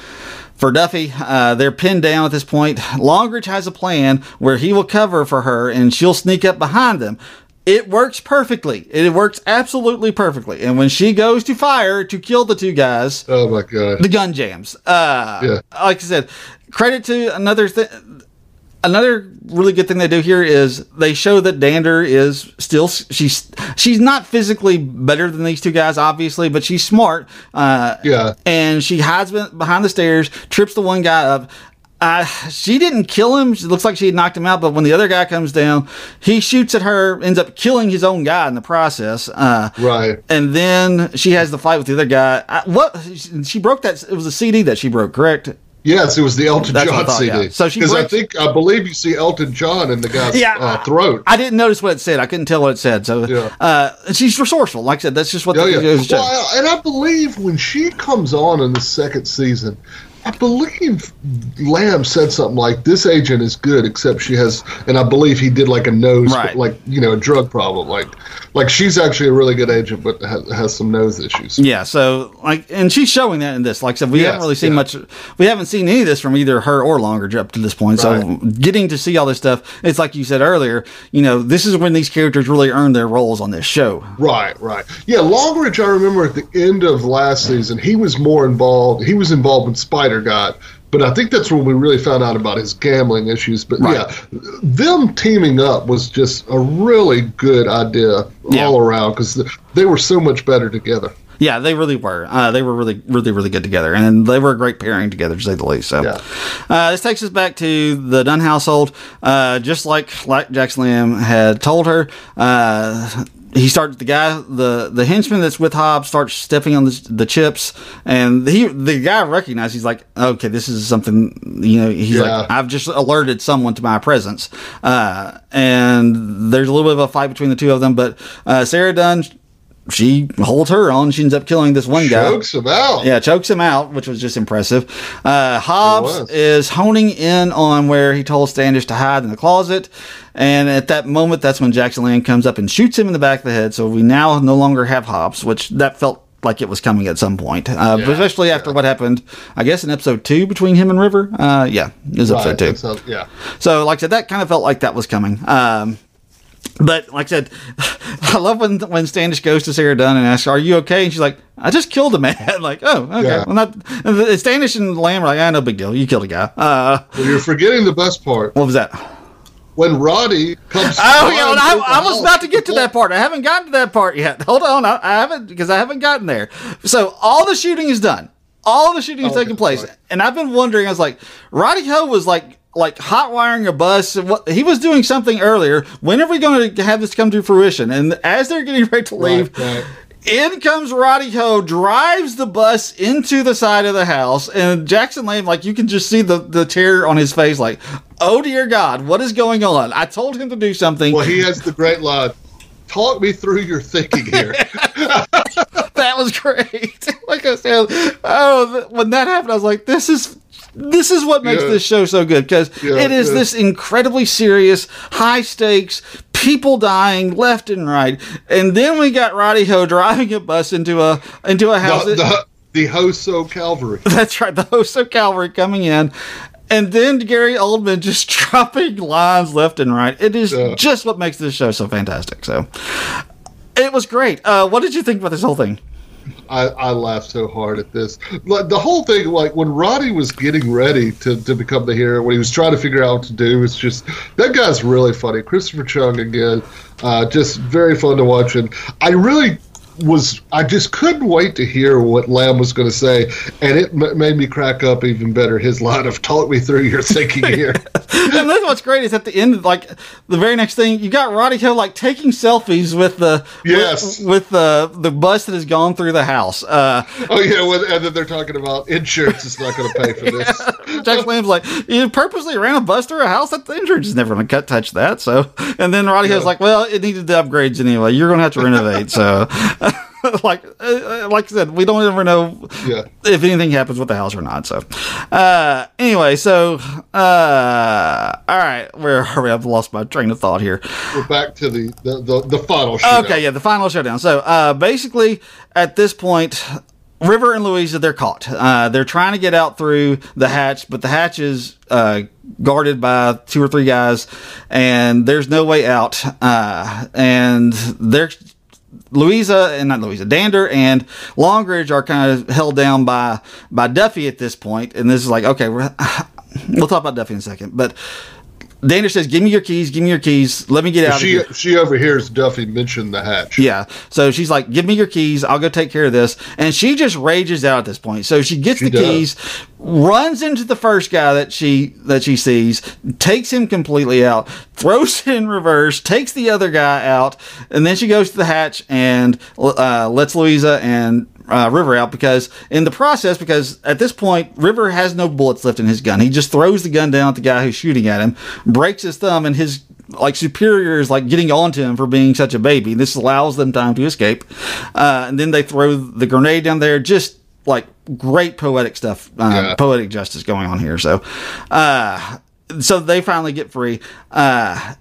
B: for Duffy. Uh, they're pinned down at this point. Longridge has a plan where he will cover for her and she'll sneak up behind them. It works perfectly. It works absolutely perfectly. And when she goes to fire to kill the two guys,
C: Oh my god.
B: the gun jams. Uh,
C: Yeah.
B: Like I said, credit to another thing. Another really good thing they do here is they show that Dander is still she's she's not physically better than these two guys, obviously, but she's smart. Uh,
C: Yeah.
B: and she hides behind the stairs, trips the one guy up. Uh, she didn't kill him. It looks like she had knocked him out, but when the other guy comes down, he shoots at her, ends up killing his own guy in the process. Uh,
C: Right.
B: and then she has the fight with the other guy. I, what she broke that? It was a CD that she broke, correct?
C: Yes, it was the Elton
B: That's
C: John
B: thought,
C: CD.
B: yeah. So she
C: because I think I believe you see Elton John in the guy's
B: Yeah,
C: uh, throat.
B: I didn't notice what it said. I couldn't tell what it said. So,
C: Yeah.
B: uh, she's resourceful. Like I said, that's just what
C: Oh
B: the
C: yeah. Well, and I believe when she comes on in the second season, I believe Lamb said something like, "This agent is good, except she has," and I believe he did like a nose,
B: Right.
C: like you know, a drug problem. Like, like she's actually a really good agent, but has, has some nose issues.
B: Yeah, so like, and she's showing that in this. Like I said, we haven't really seen
C: yeah.
B: much. We haven't seen any of this from either her or Longer up to this point. So getting to see all this stuff, it's like you said earlier. You know, this is when these characters really earn their roles on this show.
C: Right, right. Yeah, Longridge, I remember at the end of last season, he was more involved. He was involved with Spider God, but I think that's when we really found out about his gambling issues. But
B: Right.
C: yeah, them teaming up was just a really good idea
B: Yeah.
C: all around because they were so much better together.
B: Yeah, they really were. Uh, they were really, really, really good together, and they were a great pairing together, to say the least. So,
C: Yeah.
B: uh, this takes us back to the Dunn household. Uh, just like like Jackson Lamb had told her, uh, he starts the guy, the the henchman that's with Hobbs starts stepping on the, the chips, and he the guy recognizes. He's like, okay, this is something. You know, he's
C: Yeah.
B: like, I've just alerted someone to my presence, uh, and there's a little bit of a fight between the two of them. But uh, Sarah Dunn she holds her on. She ends up killing this one guy.
C: Chokes him out.
B: Yeah, chokes him out, which was just impressive. Uh, Hobbs is honing in on where he told Standish to hide in the closet. And at that moment, that's when Jackson Lamb comes up and shoots him in the back of the head. So we now no longer have Hobbs, which that felt like it was coming at some point. Uh,
C: Yeah,
B: especially after what happened, I guess, in episode two between him and River. Uh, yeah, it was
C: Right,
B: episode two.
C: sounds- yeah.
B: So, like I said, that kind of felt like that was coming. Um, but like I said, <laughs> I love when when Standish goes to Sarah Dunn and asks, "Are you okay?" And she's like, "I just killed a man." <laughs> like, oh, okay.
C: Yeah.
B: Well, not and Standish and Lamb are like, "Ah, no big deal. You killed a guy." Uh,
C: Well, you're forgetting the best part.
B: what was that?
C: When Roddy comes. <laughs>
B: Oh yeah, well, I, I was about to get to that part. I haven't gotten to that part yet. Hold on, I, I haven't because I haven't gotten there. So all the shooting is done. All the shooting is
C: Okay,
B: taking place,
C: sorry.
B: and I've been wondering. I was like, Roddy Ho was like like hot wiring a bus. What he was doing something earlier. When are we going to have this come to fruition? And as they're getting ready to leave.
C: Right, right.
B: In comes Roddy Ho, drives the bus into the side of the house, and Jackson Lamb, like you can just see the, the terror on his face, like, oh dear God, what is going on? I told him to do something.
C: Well, he has the great line. Talk me through your thinking here. <laughs>
B: that was great. <laughs> like I said, oh, when that happened, I was like, this is this is what makes
C: Yeah.
B: this show so good because
C: Yeah,
B: it is
C: yeah.
B: this incredibly serious, high stakes, people dying left and right, and then we got Roddy Ho driving a bus into a into a house.
C: the, the, the Hoso Calvary. <laughs>
B: that's right, the host of Calvary coming in. And then Gary Oldman just <laughs> dropping lines left and right. It is just what makes this show so fantastic. So it was great. Uh, what did you think about this whole thing?
C: I, I so hard at this. The whole thing, like when Roddy was getting ready to, to become the hero, when he was trying to figure out what to do, it's just that guy's really funny. Christopher Chung again, uh, just very fun to watch. And I really was, I just couldn't wait to hear what Lamb was going to say, and it m- made me crack up even better. His line of "Talk me through your thinking <laughs> here."
B: and that's what's great is at the end, like the very next thing, you got Roddy Ho like taking selfies with the
C: Yes.
B: with, with the the bus that has gone through the house. Uh, <laughs>
C: oh yeah, when, and then they're talking about insurance is not going to pay for <laughs> this.
B: Jack Lamb's like, you purposely ran a bus through a house. That the insurance is never going to cut touch that. So, and then Roddy Ho's
C: Yeah.
B: like, well, it needed the upgrades anyway. You're going to have to renovate. so, <laughs> like, uh, like I said, we don't ever know
C: Yeah.
B: if anything happens with the house or not. So, uh, anyway, so, uh, all right, where are we? I've lost my train of thought here.
C: We're back to the the, the, the final shootout.
B: Okay, yeah, the final showdown. So uh, basically, at this point, River and Louisa they're caught. Uh, they're trying to get out through the hatch, but the hatch is uh, guarded by two or three guys, and there's no way out. Uh, and they're Louisa and not Louisa, Dander and Longridge are kind of held down by by Duffy at this point, and this is like okay, <sighs> we'll talk about Duffy in a second, but. Dander says, "Give me your keys. Give me your keys. Let me get out of
C: She
B: here."
C: she overhears Duffy mention the hatch.
B: Yeah. So she's like, "Give me your keys. I'll go take care of this." And she just rages out at this point. So she gets
C: She
B: the
C: does.
B: keys, runs into the first guy that she that she sees, takes him completely out, throws it <laughs> in reverse, takes the other guy out, and then she goes to the hatch and uh, lets Louisa and uh, River out because in the process, because at this point River has no bullets left in his gun. He just throws the gun down at the guy who's shooting at him, breaks his thumb, and his like superior is like getting onto him for being such a baby. This allows them time to escape, uh, and then they throw the grenade down there. Just like great poetic stuff, uh,
C: Yeah.
B: poetic justice going on here. So, uh, so they finally get free. Uh,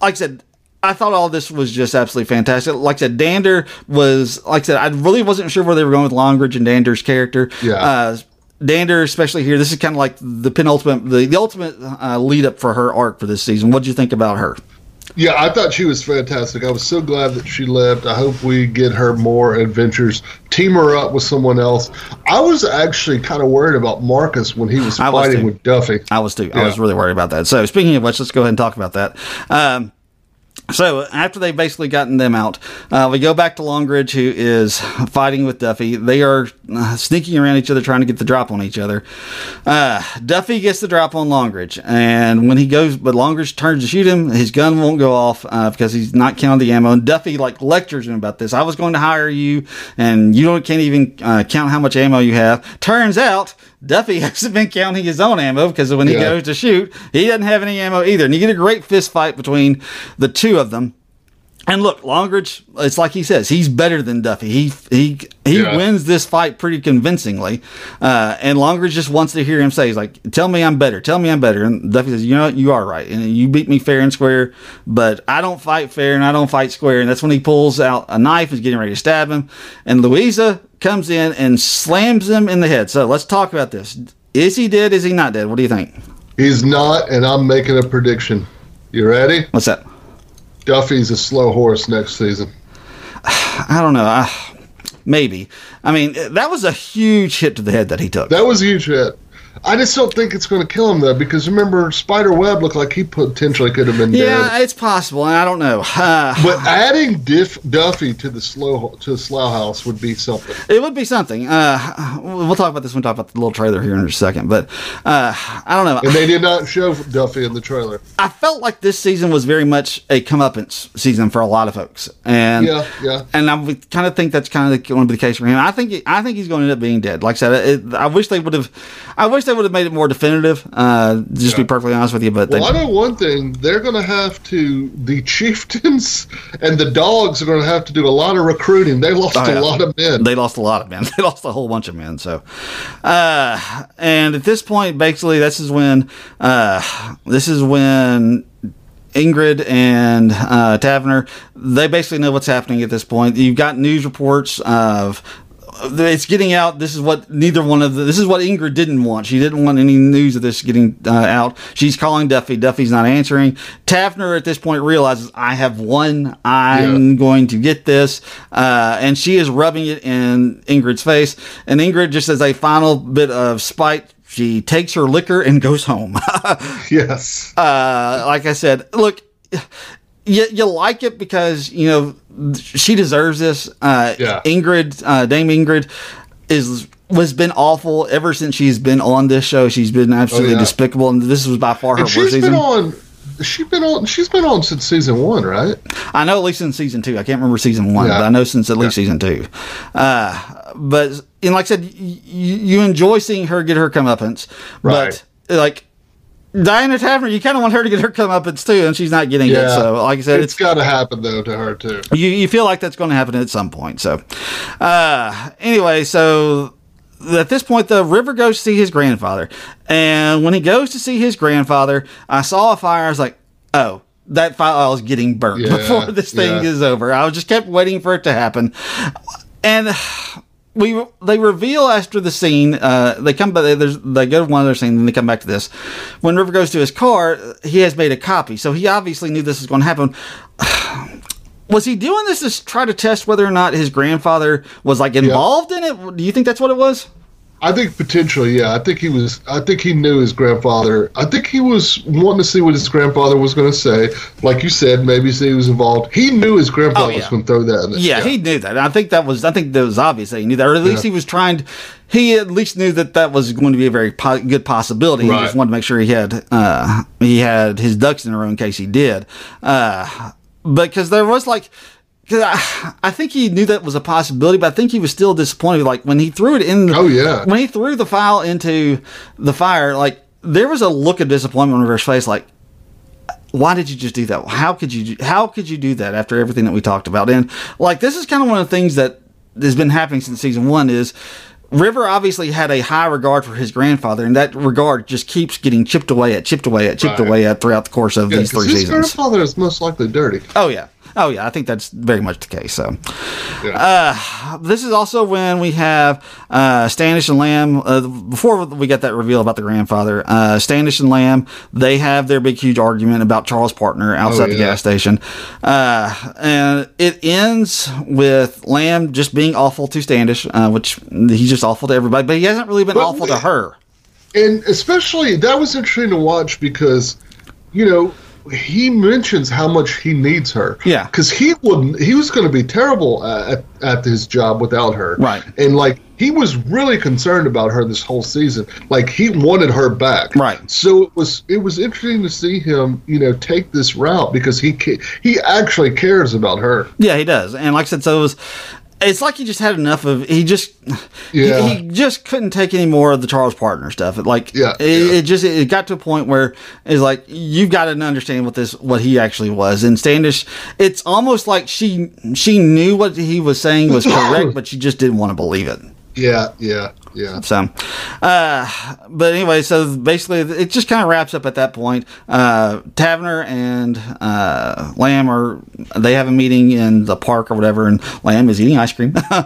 B: like I said, I thought all this was just absolutely fantastic. Like I said, Dander was, like I said, I really wasn't sure where they were going with Longridge and Dander's character.
C: Yeah.
B: Uh, Dander, especially here, this is kind of like the penultimate, the, the ultimate uh, lead up for her arc for this season. What did you think about her?
C: Yeah, I thought she was fantastic. I was so glad that she left. I hope we get her more adventures. Team her up with someone else. I was actually kind of worried about Marcus when he was
B: I was
C: fighting
B: too.
C: with Duffy.
B: I was too. I was really worried about that. So speaking of which, let's go ahead and talk about that. Um, so after they've basically gotten them out, uh, we go back to Longridge, who is fighting with Duffy. They are uh, sneaking around each other, trying to get the drop on each other. Uh, Duffy gets the drop on Longridge, and when he goes, but Longridge turns to shoot him, his gun won't go off uh, because he's not counting the ammo. And Duffy like lectures him about this. I was going to hire you, and you don't can't even uh, count how much ammo you have. Turns out. Duffy <laughs> hasn't been counting his own ammo because when he
C: Yeah.
B: goes to shoot, he doesn't have any ammo either. And you get a great fist fight between the two of them. And look, Longridge, it's like he says, he's better than Duffy. He he he
C: Yeah.
B: wins this fight pretty convincingly. Uh, and Longridge just wants to hear him say, he's like, tell me I'm better. Tell me I'm better. And Duffy says, you know what? You are right. And you beat me fair and square, but I don't fight fair and I don't fight square. And that's when he pulls out a knife and is getting ready to stab him. And Louisa comes in and slams him in the head. So let's talk about this. Is he dead? Is he not dead? What do you think?
C: He's not, and I'm making a prediction. You ready?
B: What's that?
C: Duffy's a slow horse next season. <sighs>
B: I don't know. I, maybe. I mean, that was a huge hit to the head that he took.
C: That was a huge hit. I just don't think it's going to kill him though, because remember, Spider Webb looked like he potentially could have been dead.
B: yeah,
C: dead.
B: it's possible, and I don't know. Uh, <sighs>
C: But adding Diff Duffy to the slow to the Slough House would be something.
B: it would be something. Uh, we'll talk about this when we talk about the little trailer here in a second. But uh, I don't know.
C: And they did not show Duffy in the trailer.
B: I felt like this season was very much a comeuppance season for a lot of folks, and
C: Yeah, yeah.
B: and I kind of think that's kind of going to be the case for him. I think I think he's going to end up being dead. Like I said, it, I wish they would have, I wish they would have made it more definitive. Uh, just to be perfectly honest with you, but
C: Well, I
B: they,
C: know one thing. They're going to have to, the chieftains <laughs> and the dogs are going to have to do a lot of recruiting. They lost
B: Oh, yeah.
C: a lot of men.
B: they lost a lot of men. <laughs> They lost a whole bunch of men. So, uh, and at this point, basically, this is when, uh, this is when Ingrid and uh, Taverner, they basically know what's happening at this point. You've got news reports of. It's getting out. This is what neither one of the. This is what Ingrid didn't want. She didn't want any news of this getting uh, out. She's calling Duffy. Duffy's not answering. Taverner at this point realizes I have won. I'm
C: Yeah.
B: going to get this. Uh, and she is rubbing it in Ingrid's face. And Ingrid, just as a final bit of spite, she takes her liquor and goes home. <laughs>
C: yes.
B: uh, like I said, look, you, you like it because, you know, she deserves this. Uh,
C: Yeah.
B: Ingrid, uh, Dame Ingrid is was been awful ever since she's been on this show. She's been absolutely
C: Oh, yeah.
B: despicable, and this was by far her
C: and
B: worst
C: she's
B: season.
C: been on. She's been on. She's been on since season one, right?
B: I know at least in season two. I can't remember season one,
C: Yeah.
B: but I know since at least season two. Uh, but and like I said, y- you enjoy seeing her get her comeuppance,
C: Right.
B: but like Diana Taverner, you kind of want her to get her comeuppance too, and she's not getting it. So, like I said,
C: it's
B: it's
C: got to happen though to her too.
B: you, you feel like that's going to happen at some point. So, uh, anyway, so at this point, the River goes to see his grandfather, and when he goes to see his grandfather, I saw a fire. I was like, oh. That file is getting burnt
C: Yeah, <laughs>
B: before this thing
C: yeah.
B: is over. I just kept waiting for it to happen, and we they reveal after the scene. Uh, they come back. There's, they go to one other scene, and they come back to this. When River goes to his car, he has made a copy, so he obviously knew this was going to happen <sighs> was he doing this to try to test whether or not his grandfather was like involved in it? Do you think that's what it was?
C: I think potentially, yeah. I think he was. I think he knew his grandfather. I think he was wanting to see what his grandfather was going to say. Like you said, maybe he was involved. He knew his grandfather
B: Oh, yeah.
C: was going to throw that. in there.
B: Yeah, he knew that. I think that was. I think that was obvious that he knew that, or at least
C: Yeah.
B: he was trying. To, he at least knew that that was going to be a very po- good possibility. He just wanted to make sure he had uh, he had his ducks in a row in case he did. Uh, because there was like 'cause I, I think he knew that was a possibility, but I think he was still disappointed. Like when he threw it in,
C: Oh, yeah.
B: when he threw the file into the fire, like there was a look of disappointment on his face, like. Why did you just do that? How could you? How could you do that after everything that we talked about? And like this is kind of one of the things that has been happening since season one is River obviously had a high regard for his grandfather, and that regard just keeps getting chipped away at, chipped away at, chipped
C: Right.
B: away at throughout the course of
C: Yeah,
B: these three
C: his
B: seasons.
C: grandfather is most likely dirty.
B: Oh yeah, oh yeah. I think that's very much the case. So
C: Yeah.
B: this is also when we have uh, Standish and Lamb. Uh, before we get that reveal about the grandfather, uh, Standish and Lamb they have their big huge argument about Charles Partner outside
C: Oh,
B: the gas station, uh, and it ends with Lamb just being awful to Standish, uh, which he's just awful to everybody, but he hasn't really been
C: But
B: awful to her.
C: and especially that was interesting to watch because you know he mentions how much he needs her
B: Yeah.
C: because he wouldn't he was going to be terrible uh, at, at his job without her
B: Right.
C: and like he was really concerned about her this whole season like he wanted her back
B: Right.
C: so it was it was interesting to see him you know take this route because he ca- he actually cares about her
B: Yeah, he does. And like I said, so it was. It's like he just had enough of. He just.
C: Yeah.
B: He, he just couldn't take any more of the Charles Partner stuff. It, like.
C: Yeah,
B: It,
C: yeah.
B: it just it got to a point where it's like you've got to understand what this what he actually was. And Standish, it's almost like she she knew what he was saying was <laughs> correct, but she just didn't want to believe it.
C: yeah yeah yeah
B: So, uh, but anyway, so basically, it just kind of wraps up at that point. Uh, and uh, Lamb are they have a meeting in the park or whatever, and Lamb is eating ice cream. <laughs> uh,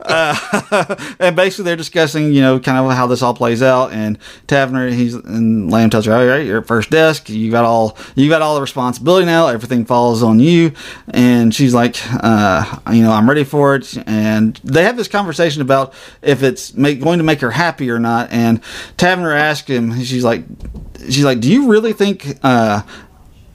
B: uh, <laughs> and basically, they're discussing, you know, kind of how this all plays out. And Taverner, he's and Lamb tells her, "All right, you're at first desk. You got all you got all the responsibility now. Everything falls on you." And she's like, uh, "You know, I'm ready for it." And they have this conversation about if it's make, going to make her happy or not. And Taverner asks him, she's like, she's like, "Do you really think?" Uh,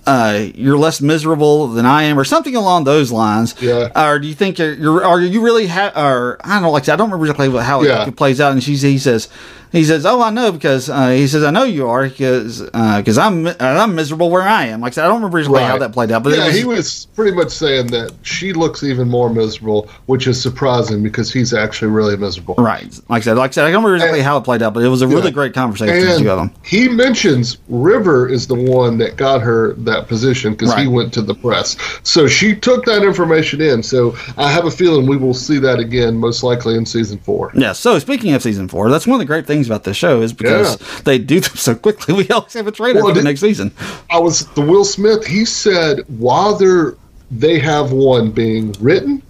B: uh, you're less miserable than I am, or something along those lines.
C: Yeah.
B: Or do you think you're, you're are you really ha- or I don't know, like I don't remember exactly how
C: Yeah.
B: it plays out. And she's he says, he says, oh, I know because uh, he says I know you are because because I'm uh, I'm miserable where I am. Like I said, I don't remember exactly how that played out, but
C: yeah,
B: was,
C: he was pretty much saying that she looks even more miserable, which is surprising because he's actually really miserable.
B: right. Like I said, like I said, I don't remember exactly
C: And-
B: how it played out, but it was a really
C: Yeah.
B: great conversation
C: And he mentions River is the one that got her that position because he went to the press. So she took that information in. So I have a feeling we will see that again, most likely in season four.
B: Yeah. So speaking of season four, that's one of the great things about this show is because they do them so quickly. <laughs> We always have a trailer
C: Well,
B: for the next season.
C: I was the Will Smith. He said while they're they have one being written,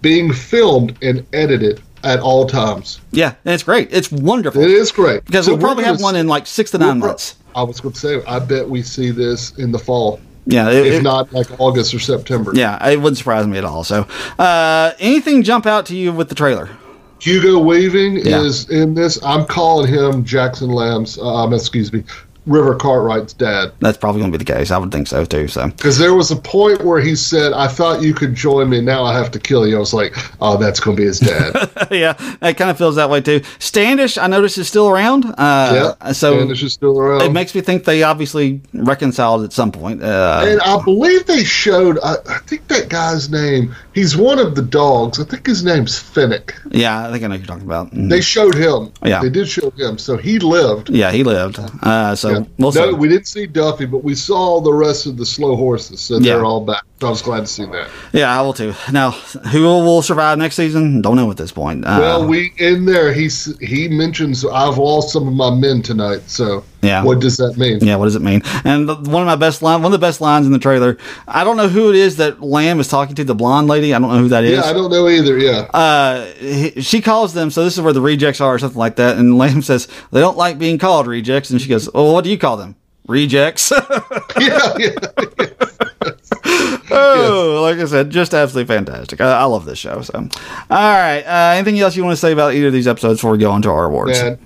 C: being filmed, and edited at all times.
B: Yeah, and it's great. It's wonderful.
C: It is great
B: Because
C: So
B: we'll probably have one in like six to nine months.
C: I was going to say, I bet we see this in the fall,
B: Yeah, it,
C: if
B: it-
C: not like August or September.
B: Yeah, it wouldn't surprise me at all. So, uh, anything jump out to you with the trailer?
C: Hugo Weaving
B: Yeah.
C: is in this. I'm calling him Jackson Lamb's, um, excuse me, River Cartwright's dad.
B: That's probably going to be the case. I would think so too. So,
C: Because there was a point where he said, I thought you could join me. Now I have to kill you. I was like, oh, that's going to be his dad. <laughs>
B: yeah, it kind of feels that way too. Standish, I noticed is still around. Uh,
C: yeah.
B: so
C: Standish is still around.
B: it makes me think they obviously reconciled at some point. Uh,
C: and I believe they showed, I, I think that guy's name, he's one of the dogs. I think his name's Finnick.
B: yeah, I think I know what you're talking about. Mhm.
C: They showed him.
B: Yeah.
C: They did show him. So he lived.
B: yeah, he lived. Uh, so
C: Yeah.
B: we'll see.
C: no, we didn't see Duffy, but we saw the rest of the slow horses. So
B: Yeah.
C: they're all back. I was glad to see that.
B: yeah, I will too. Now, who will survive next season? Don't know at this point. Uh,
C: Well, we in there. He he mentions I've lost some of my men tonight. So
B: Yeah.
C: what does that mean?
B: Yeah, what does it mean? And the, one of my best line, one of the best lines in the trailer. I don't know who it is that Lamb is talking to. The blonde lady. I don't know who that is.
C: Yeah, I don't know either. Yeah,
B: uh, he- she calls them. So this is where the rejects are, or something like that. And Lamb <laughs> says they don't like being called rejects, and she goes, "Oh, what do you call them? Rejects." <laughs> <laughs>
C: yeah, yeah. <laughs>
B: oh, like I said, just absolutely fantastic. I, I love this show. So, all right. Uh, anything else you want to say about either of these episodes before we go on to our awards?
C: Man,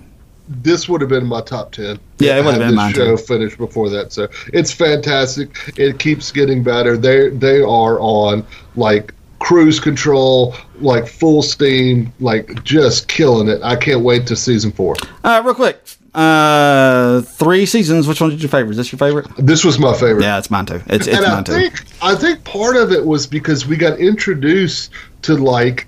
C: this would have been my top ten.
B: Yeah, it would have been
C: this show
B: too.
C: finished before that. So it's fantastic. It keeps getting better. They they are on like cruise control, like full steam, like just killing it. I can't wait to season four.
B: Uh, real quick, uh, three seasons. Which one did your favorite? Is this your favorite?
C: This was my favorite.
B: Yeah, it's mine too. It's, it's
C: and
B: mine
C: I
B: too.
C: think I think part of it was because we got introduced to like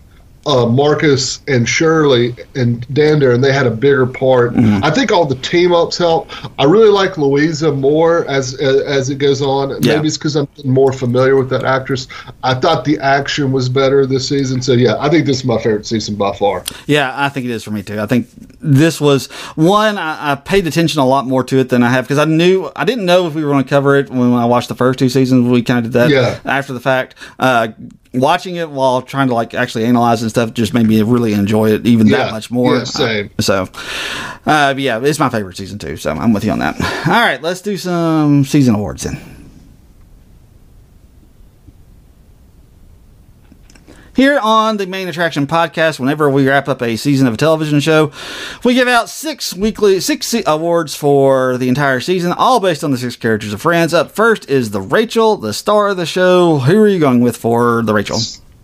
C: uh, Marcus and Shirley and Dander, and they had a bigger part.
B: Mm-hmm.
C: I think all the team ups help. I really like Louisa more as as, as it goes on.
B: Yeah.
C: Maybe it's because I'm more familiar with that actress. I thought the action was better this season. So yeah, I think this is my favorite season by far.
B: Yeah, I think it is for me too. I think this was one I, I paid attention a lot more to it than I have because I knew I didn't know if we were going to cover it when I watched the first two seasons. We kind of did that
C: Yeah.
B: after the fact. Uh, watching it while trying to like actually analyze and stuff just made me really enjoy it even that much more.
C: Yeah, same.
B: Uh, so, uh, but yeah, it's my favorite season too. So I'm with you on that. All right, let's do some season awards then. Here on the Main Attraction podcast, whenever we wrap up a season of a television show, we give out six weekly six awards for the entire season, all based on the six characters of Friends. Up first is the Rachel, the star of the show. Who are you going with for the Rachel?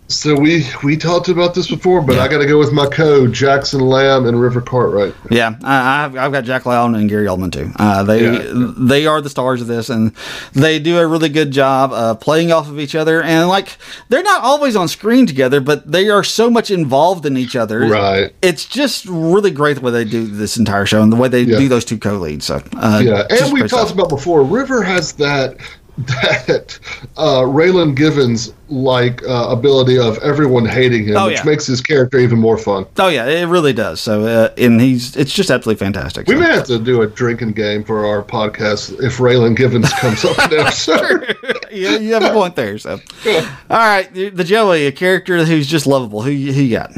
C: So we we talked about this before, but I got to go with my code: Jackson Lamb and River Cartwright.
B: Yeah, I, I've, I've got Jack Lowden and Gary Oldman too. Uh, they
C: Yeah.
B: they are the stars of this, and they do a really good job of playing off of each other. And like they're not always on screen together, but they are so much involved in each other.
C: Right.
B: It's just really great the way they do this entire show and the way they
C: Yeah.
B: do those two co-leads. So uh,
C: Yeah, and we talked
B: stuff.
C: about before. River has that that uh, Raylan Givens like uh, ability of everyone hating him,
B: Oh,
C: which
B: yeah.
C: makes his character even more fun.
B: Oh yeah, it really does. So uh, and he's it's just absolutely fantastic.
C: We
B: So-
C: may have to do a drinking game for our podcast if Raylan Givens comes up in an episode.
B: yeah, you have a point there. So <laughs> all right, the Joey, a character who's just lovable. Who who you got?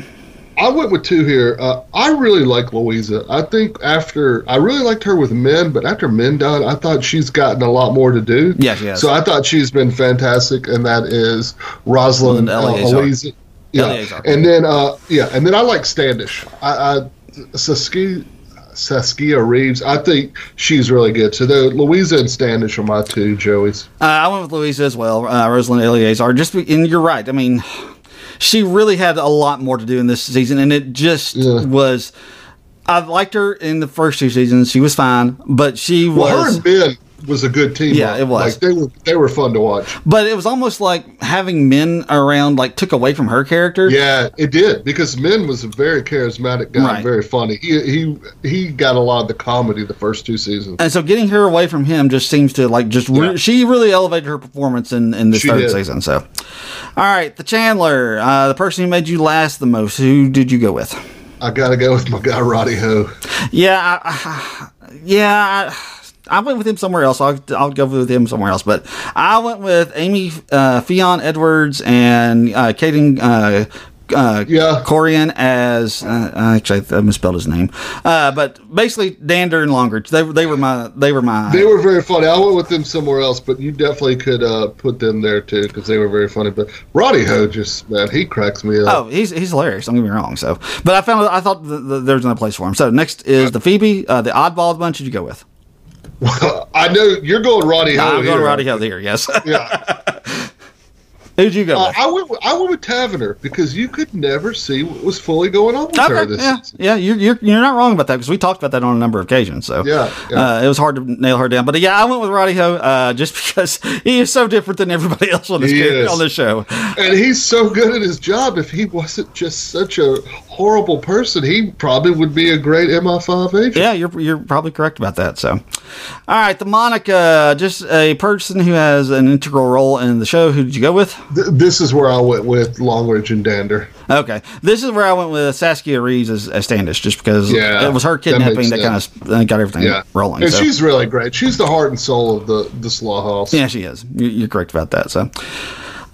C: I went with two here. Uh, I really like Louisa. I think after I really liked her with Min, but after Min died, I thought she's gotten a lot more to do.
B: Yeah, she has.
C: So I thought she's been fantastic, and that is Rosalind
B: And
C: uh. Eliza. Yeah, and then uh, yeah, and then I like Standish. I, I Saskia, Saskia Reeves. I think she's really good. So the Louisa and Standish are my two Joeys.
B: Uh, I went with Louisa as well. Uh, Rosalind Eleazar. Just and you're right. I mean, she really had a lot more to do in this season, and it just
C: Yeah.
B: was. I liked her in the first two seasons. She was fine, but she
C: Well, her
B: was.
C: and Ben was a good team.
B: Yeah,
C: up.
B: it was.
C: Like they were they were fun to watch.
B: But it was almost like having Min around, like took away from her character.
C: Yeah, it did because Min was a very charismatic guy,
B: Right.
C: very funny. He he he got a lot of the comedy the first two seasons.
B: And so getting her away from him just seems to like just re-
C: Yeah.
B: she really elevated her performance in, in this
C: She
B: third
C: did.
B: season. So, all right, the Chandler, uh, the person who made you last the most. Who did you go with?
C: I got to go with my guy Roddy Ho.
B: Yeah, I, <sighs> yeah. I, I went with him somewhere else. I'll, I'll go with him somewhere else. But I went with Amy uh, Ffion Edwards and uh, Caden uh, uh,
C: Yeah.
B: Corian as uh, actually I misspelled his name. Uh, but basically Dander and Longridge. They, they were my they were my
C: They were very funny. I went with them somewhere else, but you definitely could uh, put them there too because they were very funny. But Roddy Ho just man, he cracks me up.
B: Oh, he's he's hilarious. Don't get me wrong. So, but I found I thought th th there's another place for him. So next is the Phoebe, uh, the oddball bunch. Who'd you go with? <laughs>
C: I know you're going Roddy Ho.
B: I'm going
C: here.
B: Roddy Ho here. Yes.
C: Yeah, <laughs>
B: Who'd you go
C: uh,
B: with?
C: I went. with- I went with Taverner because you could never see what was fully going on with her
B: Okay,
C: this
B: yeah,
C: season.
B: yeah, you're, you're you're not wrong about that because we talked about that on a number of occasions. So
C: Yeah, yeah.
B: Uh, it was hard to nail her down. But yeah, I went with Roddy Ho uh, just <laughs> because he is so different than everybody else on this character- on this show.
C: And he's so good at his job. If he wasn't just such a horrible person, he probably would be a great MI5 agent.
B: Yeah, you're you're probably correct about that. So, all right, the Monica, just a person who has an integral role in the show. Who did you go with?
C: Th- this is where I went with Longridge and Dander.
B: Okay, this is where I went with Saskia Reeves as, as Standish, just because
C: Yeah,
B: it was her kidnapping
C: makes
B: that, kind of uh, got everything
C: Yeah,
B: rolling.
C: and
B: so.
C: she's really great. She's the heart and soul of the the Slough House.
B: Yeah, she is. You're correct about that. So,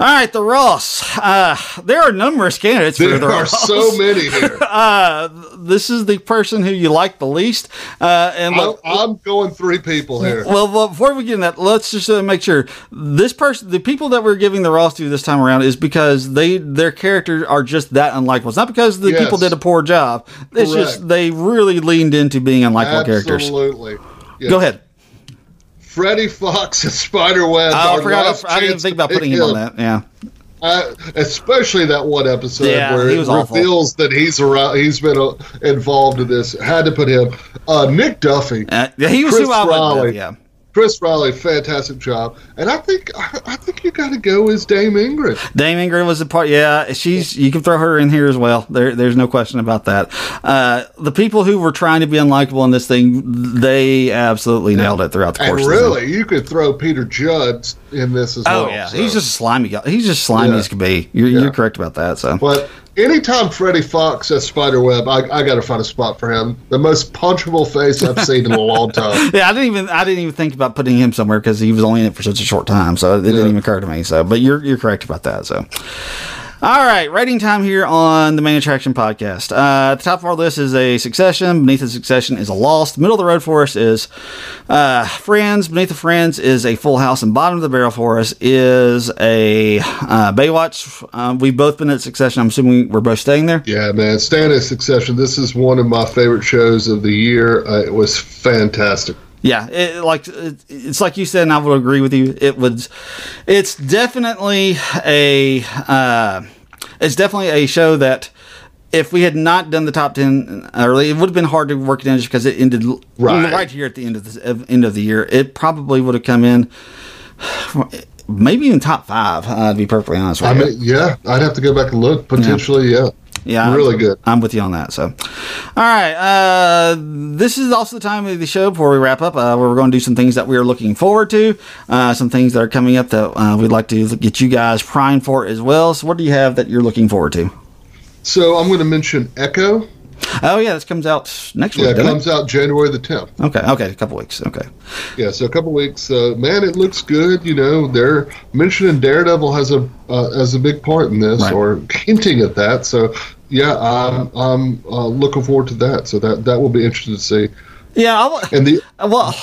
B: all right, the Ross. Uh, there are numerous candidates for
C: There
B: the
C: are
B: Ross.
C: so many here. <laughs>
B: Uh, this is the person who you like the least. Uh, and
C: I'm,
B: look,
C: I'm going three people here.
B: well, well, before we get in that, let's just uh, make sure this person, the people that we're giving the Ross to this time around, is because they their characters are just that unlikable. It's not because the
C: Yes.
B: people did a poor job. It's just they really leaned into being unlikable characters.
C: Absolutely. Yeah.
B: Go ahead.
C: Freddie Fox and Spider Webb.
B: Oh, I forgot. I didn't think about putting him on that. Yeah.
C: I, especially that one episode
B: Yeah,
C: where
B: he
C: it
B: was awful.
C: reveals that he's around, he's been uh, involved in this. Had to put him. Uh, Nick Duffy,
B: Uh, yeah, he was
C: Chris
B: who I.
C: Reilly.
B: Yeah.
C: Chris Reilly, fantastic job, and I think I, I think you got to go as Dame Ingrid.
B: Dame Ingrid was a part. Yeah, she's. You can throw her in here as well. There, there's no question about that. Uh, the people who were trying to be unlikable in this thing, they absolutely nailed it throughout the
C: And
B: course. of the
C: really, you could throw Peter Judd in this as
B: Oh
C: well.
B: yeah,
C: so.
B: he's just a slimy guy. He's just slimy
C: Yeah.
B: as could be. You're,
C: Yeah.
B: you're correct about that. So
C: But anytime Freddie Fox says Spiderweb, I, I got to find a spot for him. The most punchable face I've <laughs> seen in a long time.
B: yeah, I didn't even I didn't even think about putting him somewhere because he was only in it for such a short time. So it didn't even occur to me. So, but you're you're correct about that. So. All right, rating time here on the Main Attraction podcast. Uh, at the top of our list is a Succession. Beneath the Succession is a Lost. Middle of the road for us is uh, Friends. Beneath the Friends is a Full House, and bottom of the barrel for us is a uh, Baywatch. Um, we've both been at Succession. I'm assuming we're both staying there.
C: Yeah, man. Stand in Succession. This is one of my favorite shows of the year. Uh, it was fantastic.
B: Yeah, it, like it, it's like you said, and I would agree with you. It was, it's definitely a, uh, it's definitely a show that if we had not done the top ten early, it would have been hard to work it in just because it ended
C: Right.
B: right here at the end of the end of the year. It probably would have come in, maybe even top five. Uh, to be perfectly honest with
C: I
B: you.
C: mean, yeah, I'd have to go back and look. Potentially, yeah.
B: Yeah, Yeah,
C: really good.
B: I'm with you on that. So, all right. Uh, this is also the time of the show before we wrap up, uh, where we're going to do some things that we are looking forward to, uh, some things that are coming up that uh, we'd like to get you guys primed for as well. So, what do you have that you're looking forward to?
C: So I'm going to mention Echo.
B: Oh yeah, this comes out next
C: Yeah,
B: week.
C: it
B: doesn't
C: comes out January the 10th.
B: Okay, okay, a couple weeks. Okay.
C: Yeah, so a couple weeks. Uh, man, it looks good. You know, they're mentioning Daredevil has a uh, has a big part in this,
B: Right.
C: or hinting at that. So, yeah, I'm I'm uh, looking forward to that. So that that will be interesting to see.
B: Yeah. I'll,
C: And the
B: well,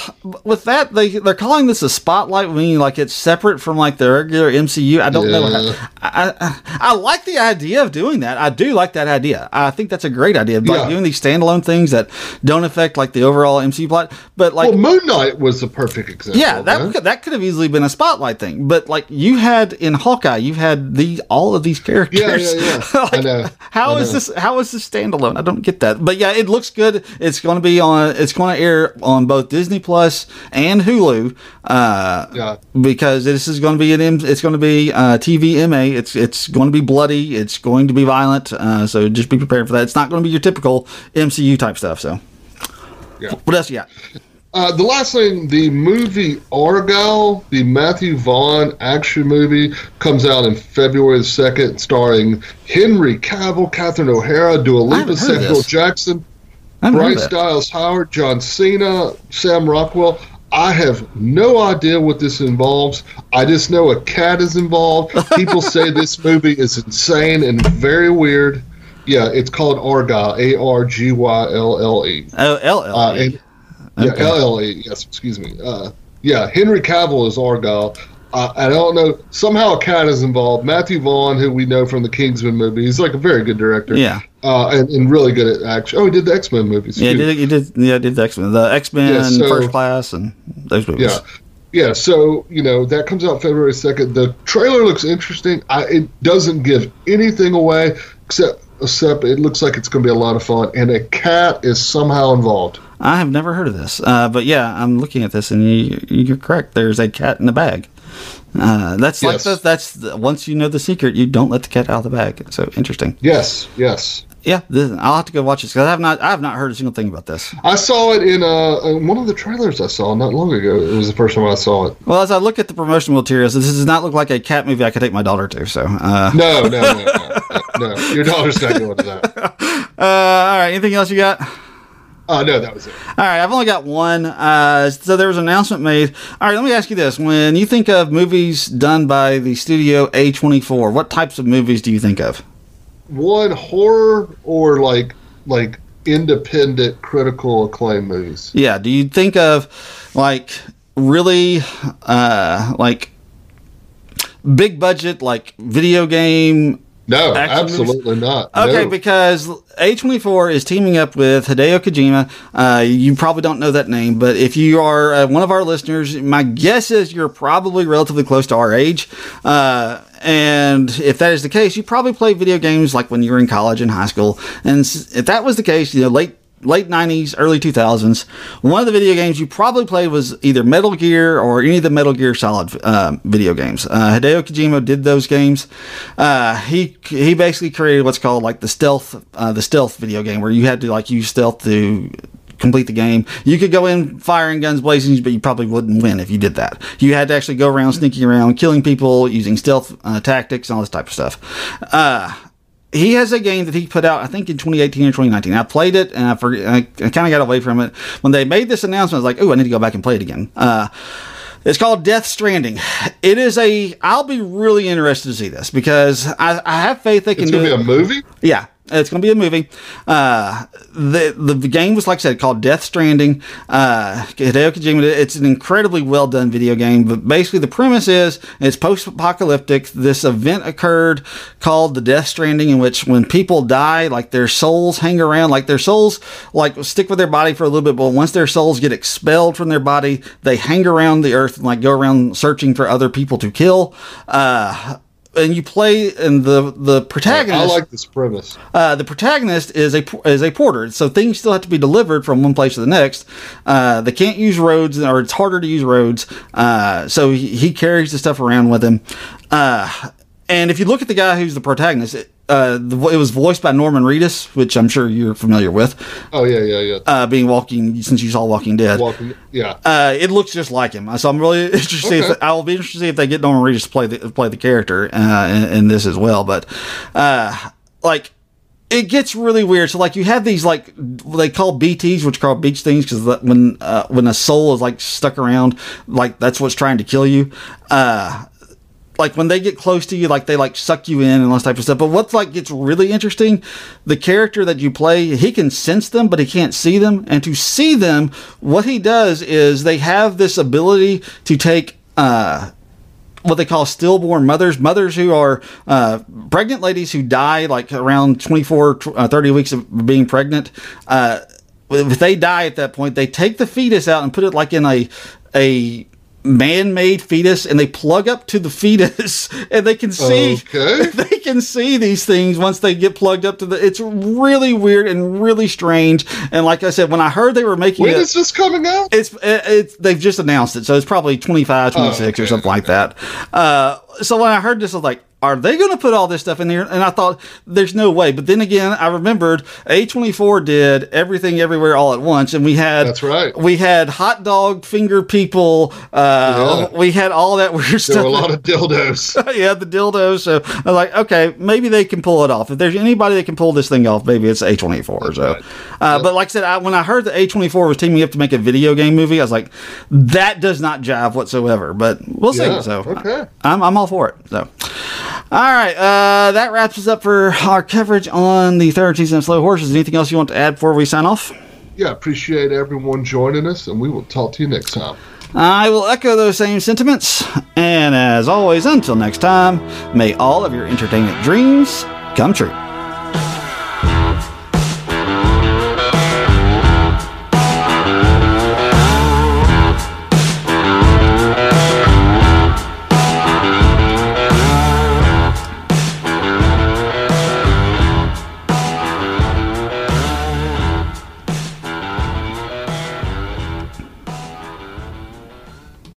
B: with that, they they're calling this a spotlight, meaning like it's separate from like the regular MCU. I don't know. How, I, I I like the idea of doing that. I do like that idea. I think that's a great idea. Like
C: Yeah.
B: doing these standalone things that don't affect like the overall MCU plot, but like.
C: well, Moon Knight was the perfect example.
B: yeah, that could, that could have easily been a spotlight thing, but like you had in Hawkeye, you had the all of these characters.
C: Yeah, <laughs> yeah, yeah.
B: Like,
C: I know.
B: How
C: I
B: is
C: know.
B: this? How is this standalone? I don't get that. But yeah, it looks good. It's going to be on. It's going to air on both Disney Plus and Hulu. Uh,
C: Yeah.
B: Because this is going to be an. M- It's going to be uh, TVMA. It's it's going to be bloody. It's going to be violent. Uh, so just be prepared for that. It's not going to be your typical MCU type stuff. So
C: Yeah.
B: what else you got?
C: Uh, the last thing, the movie Argylle, the Matthew Vaughn action movie, comes out in February the 2nd, starring Henry Cavill, Catherine O'Hara, Dua Lipa, Samuel. Jackson, Bryce. Dallas Howard, John Cena, Sam Rockwell. I have no idea what this involves. I just know a cat is involved. <laughs> People say this movie is insane and very weird. Yeah, it's called Argylle, A R G Y L L E.
B: Oh, LL.
C: Uh, yeah, LLE. Yes, excuse me. Uh, yeah, Henry Cavill is Argylle. Uh, I don't know. Somehow a cat is involved. Matthew Vaughn, who we know from the Kingsman movie, he's like a very good director.
B: Yeah.
C: Uh, and, and really good at action. Oh, he did the X Men movies.
B: Yeah,
C: he
B: did you did yeah did the X Men, the X Men
C: Yeah, so-
B: First Class, and those movies.
C: Yeah. Yeah, so you know that comes out February second. The trailer looks interesting. I, it doesn't give anything away except except it looks like it's going to be a lot of fun, and a cat is somehow involved.
B: I have never heard of this, uh, but yeah, I'm looking at this, and you, you're correct. There's a cat in the bag. Uh, that's like the, that's the, once you know the secret, you don't let the cat out of the bag. So interesting.
C: Yes, yes.
B: Yeah, this, I'll have to go watch this because I have not I have not heard a single thing about this.
C: I saw it in, uh, in one of the trailers I saw not long ago. It was the first time I saw it.
B: Well, as I look at the promotional materials, this does not look like a cat movie I could take my daughter to. So, uh,
C: No, no, no, no, no. no. Your daughter's not going to that. <laughs>
B: uh, all right, anything else you got?
C: Uh, no, that was it.
B: All right, I've only got one. Uh, so there was an announcement made. All right, let me ask you this: When you think of movies done by the studio A24, what types of movies do you think of?
C: One horror or like like independent critical acclaim movies.
B: Yeah, do you think of like really uh, like big budget, like video game
C: No,
B: action movies?
C: absolutely not.
B: Okay,
C: No.
B: because A24 is teaming up with Hideo Kojima. Uh, you probably don't know that name, but if you are uh, one of our listeners, my guess is you're probably relatively close to our age. Uh, and if that is the case, you probably played video games like when you were in college and high school. And if that was the case, you know, late late 90s, early 2000s, one of the video games you probably played was either Metal Gear or any of the Metal Gear Solid uh, video games. Uh, Hideo Kojima did those games. Uh, he he basically created what's called like the stealth uh, the stealth video game where you had to like use stealth to complete the game. You could go in firing guns blazing, but you probably wouldn't win if you did that. You had to actually go around sneaking around, killing people, using stealth uh, tactics, and all this type of stuff. Uh, he has a game that he put out, I think, in 2018 or 2019. I played it and I, forget, I, I kind of got away from it. When they made this announcement, I was like, oh, I need to go back and play it again. Uh, it's called Death Stranding. It is a. I'll be really interested to see this because I, I have faith they can
C: it's
B: do
C: going to
B: it.
C: be a movie?
B: Yeah, it's going to be a movie. Uh, the, the game was like I said called Death Stranding. Uh, Hideo Kojima. It's an incredibly well done video game. But basically, the premise is it's post apocalyptic. This event occurred called the Death Stranding, in which when people die, like their souls hang around, like their souls like stick with their body for a little bit, but once their souls get expelled from their body, they hang around the earth and like go around searching for other people to kill. Uh, and you play, and the the protagonist.
C: I like this premise.
B: Uh, the protagonist is a is a porter, so things still have to be delivered from one place to the next. Uh, they can't use roads, or it's harder to use roads. Uh, so he, he carries the stuff around with him. Uh, and if you look at the guy who's the protagonist, it, uh, the, it was voiced by Norman Reedus, which I'm sure you're familiar with,
C: Oh, yeah, yeah, yeah.
B: uh, being Walking since you saw Walking Dead.
C: Walking, yeah.
B: Uh, it looks just like him, so I'm really <laughs> interested.
C: Okay.
B: If, I will be interested to see if they get Norman Reedus to play the play the character uh, in, in this as well. But uh, like, it gets really weird. So like, you have these like they call BTS, which are called beach things, because when uh, when a soul is like stuck around, like that's what's trying to kill you. Uh, like when they get close to you, like they like suck you in and all this type of stuff. But what's like gets really interesting, the character that you play, he can sense them, but he can't see them. And to see them, what he does is they have this ability to take uh what they call stillborn mothers, mothers who are uh, pregnant ladies who die like around 24, uh, 30 weeks of being pregnant. Uh, if they die at that point, they take the fetus out and put it like in a a man-made fetus and they plug up to the fetus <laughs> and they can see
C: Okay. <laughs>
B: they can see these things once they get plugged up to the it's really weird and really strange and like i said when i heard they were making
C: When
B: it
C: is this coming out?
B: it's it's they've just announced it, so it's probably 25, 26 or
C: okay,
B: something like that. Uh, so when I heard this, I was like, are they going to put all this stuff in here? And I thought, there's no way. But then again, I remembered A24 did everything everywhere all at once, and we had
C: That's right.
B: We had hot dog finger people. Uh,
C: Yeah.
B: We had all that weird
C: There
B: stuff.
C: were a lot of dildos. <laughs>
B: yeah, the dildos. So I was like, okay, maybe they can pull it off. If there's anybody that can pull this thing off, maybe it's A24. So,
C: right.
B: uh, but like I said, I, when I heard that A24 was teaming up to make a video game movie, I was like, that does not jive whatsoever. But we'll see. So
C: okay.
B: I, am I'm all for it. So. All right, uh, that wraps us up for our coverage on the third season of Slow Horses. Anything else you want to add before we sign off?
C: Yeah, appreciate everyone joining us, and we will talk to you next time.
B: I will echo those same sentiments. And as always, until next time, may all of your entertainment dreams come true.